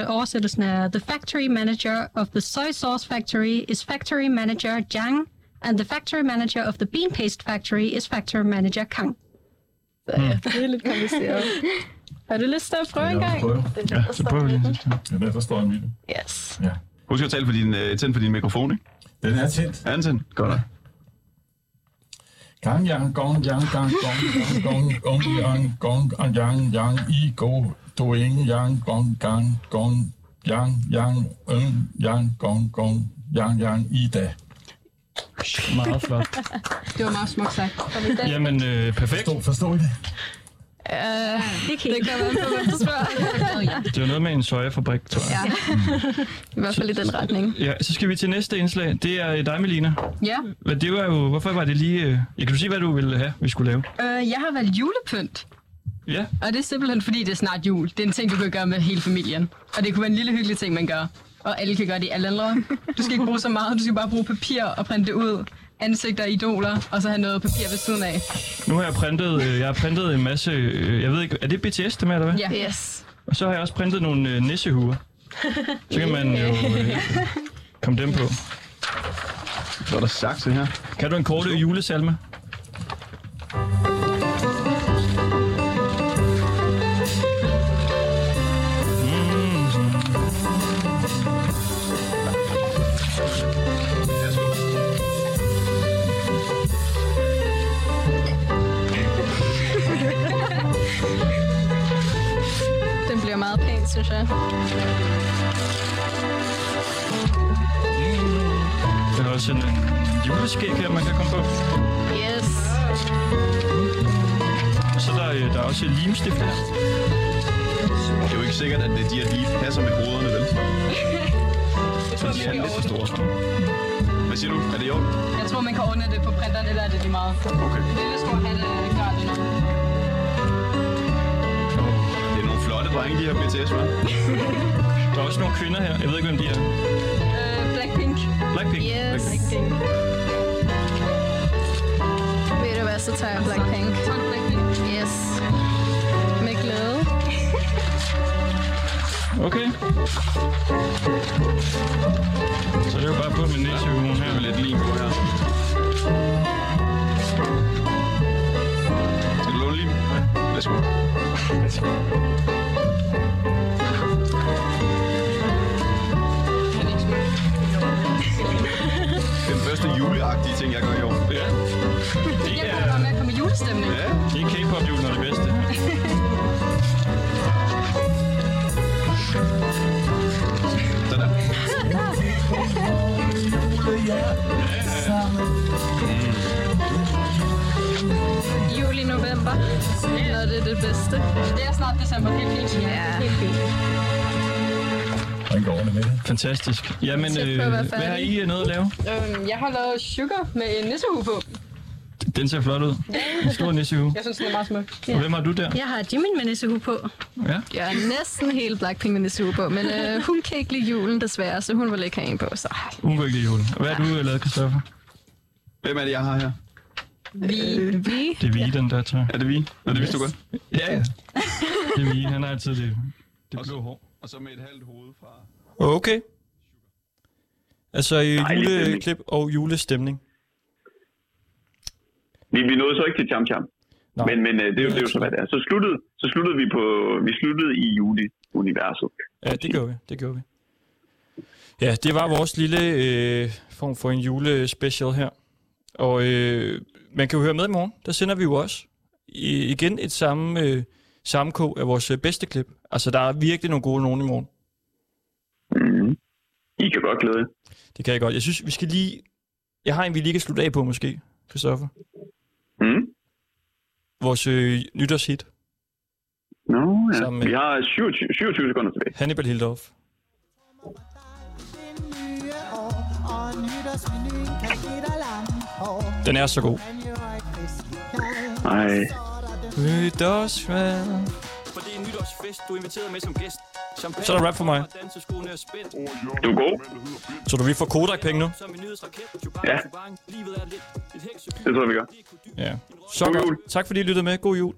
[SPEAKER 13] øh, oversættelsen af The factory manager of the soy sauce factory is factory manager Jang, and the factory manager of the bean paste factory is factory manager Kang.
[SPEAKER 14] Så ja, det er lidt kompliceret. Har du lyst til at prøve en gang?
[SPEAKER 1] Ja, så prøver vi lige.
[SPEAKER 15] Ja, der står Emilie.
[SPEAKER 14] Yes.
[SPEAKER 15] Ja.
[SPEAKER 7] Husk at tale for din, uh, tænd for din mikrofon, ikke?
[SPEAKER 15] Den er tændt.
[SPEAKER 7] Er den tændt? Godt. Ja.
[SPEAKER 15] Gang yang gong yang gang gong gong gong gong yang gong gang yang yang i go doing yang gong gang gong yang yang en yang gong gong yang yang i da.
[SPEAKER 1] Meget flot.
[SPEAKER 13] Det var meget smukt sagt.
[SPEAKER 1] Jamen, øh, perfekt.
[SPEAKER 15] Forstår, forstår I det?
[SPEAKER 14] Uh, det, kan det kan man på, hvem spørger.
[SPEAKER 1] Det var noget med en sojafabrik, tror jeg.
[SPEAKER 14] Ja, i hvert fald i den retning.
[SPEAKER 1] Ja, så skal vi til næste indslag. Det er dig, Melina.
[SPEAKER 16] Ja.
[SPEAKER 1] Hvad, det var jo, hvorfor var det lige... øh, Ja, kan du sige, hvad du ville have, vi skulle lave?
[SPEAKER 16] Øh, jeg har valgt julepynt.
[SPEAKER 1] Ja.
[SPEAKER 16] Og det er simpelthen, fordi det er snart jul. Det er en ting, du kan gøre med hele familien. Og det kunne være en lille hyggelig ting, man gør. Og alle kan gøre det i alle aldre. Du skal ikke bruge så meget. Du skal bare bruge papir og printe det ud. Ansigter, idoler, og så have noget papir ved siden af.
[SPEAKER 1] Nu har jeg printet, øh, jeg har printet en masse... øh, Jeg ved ikke, er det BTS, det med, eller hvad?
[SPEAKER 16] Ja.
[SPEAKER 14] Yes.
[SPEAKER 1] Og så har jeg også printet nogle øh, nissehuer. Så kan man jo øh, komme dem på.
[SPEAKER 7] Så er der sakse her.
[SPEAKER 1] Kan du en kort julesalme?
[SPEAKER 14] Pæn, synes jeg.
[SPEAKER 1] Der er også en øh, juleskæg her, man kan komme på.
[SPEAKER 14] Yes.
[SPEAKER 1] Og så er der, øh, der er også limstift her.
[SPEAKER 7] Det er jo ikke sikkert, at det- de her lige passer med hovederne, vel? Så de er lidt for store. Hvad siger du? Er det i orden?
[SPEAKER 16] Jeg tror, man kan ordne det på printeren, eller er det lige meget?
[SPEAKER 7] Okay.
[SPEAKER 16] Lille stor hatte
[SPEAKER 7] drenge, de her BTS, hva'?
[SPEAKER 1] Der er også nogle kvinder her. Jeg ved ikke, hvem de er.
[SPEAKER 16] Øh, Blackpink.
[SPEAKER 1] Blackpink.
[SPEAKER 14] Yes.
[SPEAKER 16] Blackpink.
[SPEAKER 14] Ved du hvad, så tager jeg Blackpink. Yes. Med glæde.
[SPEAKER 1] Okay. Så det er jo bare på med næsehuen her.
[SPEAKER 7] Med lidt lim på her. Skal du låne lim? Ja. Værsgo. Den første juleagtige ting, jeg gør i år.
[SPEAKER 1] Ja. Det
[SPEAKER 16] Jeg kommer bare med at komme i julestemning.
[SPEAKER 7] Ja.
[SPEAKER 1] Det er K-pop-julen og det bedste.
[SPEAKER 7] Sådan.
[SPEAKER 14] Juli, november. Når det er det bedste.
[SPEAKER 16] Det er snart december, helt fint.
[SPEAKER 14] Ja.
[SPEAKER 16] Helt fint.
[SPEAKER 15] Hvordan går det med det?
[SPEAKER 1] Fantastisk. Jamen, øh, hvad har. I øh, noget at lave?
[SPEAKER 16] Øhm, jeg har lavet sugar med en nissehue på.
[SPEAKER 1] Den ser flot ud. En stor nissehue.
[SPEAKER 16] Jeg synes, den er meget smuk.
[SPEAKER 1] Og hvem har du der?
[SPEAKER 13] Jeg har Jimin med nissehue på.
[SPEAKER 1] Ja.
[SPEAKER 14] Jeg er næsten helt Blackpink med nissehue på, men øh, hun kan ikke lide julen desværre, så hun vil ikke have en på. Så.
[SPEAKER 1] Hun vil ikke lide julen. Og Hvad har du øh, lavet, Christoffer?
[SPEAKER 7] Hvem er det, jeg har her?
[SPEAKER 14] Vi. Øh, vi.
[SPEAKER 1] Det er vi, den der tør.
[SPEAKER 7] Er det vi? Nå, det vidste du godt.
[SPEAKER 1] Ja, ja. Det er vi. Han har altid det, det blå hår.
[SPEAKER 7] Og så med et halvt hoved fra...
[SPEAKER 1] Okay. Altså i
[SPEAKER 2] Dejlig stemning.
[SPEAKER 1] juleklip og julestemning.
[SPEAKER 2] Vi, vi nåede så ikke til Cham Cham.
[SPEAKER 1] Nå.
[SPEAKER 2] Men, men øh, det, er jo, det er jo så, hvad det er. Så sluttede, så sluttede vi på... Vi sluttede i juli-universet.
[SPEAKER 1] Ja, det gjorde vi. Det gjorde vi. Ja, det var vores lille øh, form for en julespecial her. Og øh, man kan jo høre med i morgen. Der sender vi jo også i, igen et samme, øh, sammenkog af vores øh, bedste klip. Altså, der er virkelig nogle gode nogen i morgen.
[SPEAKER 2] Mm. I kan godt glæde.
[SPEAKER 1] Det kan jeg godt. Jeg synes, vi skal lige... Jeg har en, vi lige kan slutte af på, måske, Christoffer.
[SPEAKER 2] Mm.
[SPEAKER 1] Vores øh, nytårshit.
[SPEAKER 2] Nå, ja.
[SPEAKER 1] Sammen med-
[SPEAKER 2] Vi har 27, 27 sekunder tilbage.
[SPEAKER 1] Hannibal Hildorf. Den er så god.
[SPEAKER 2] Ej.
[SPEAKER 1] Nytårsfest.
[SPEAKER 17] For det er en nytårsfest, du er inviteret med som gæst. Champagne,
[SPEAKER 1] Så er der rap for mig.
[SPEAKER 17] Er.
[SPEAKER 2] Du er god.
[SPEAKER 1] Så du vil få Kodak-penge nu?
[SPEAKER 2] Ja.
[SPEAKER 17] Er.
[SPEAKER 2] Det tror jeg, vi gør.
[SPEAKER 1] Ja. Så godt. Tak fordi I lyttede med. God jul.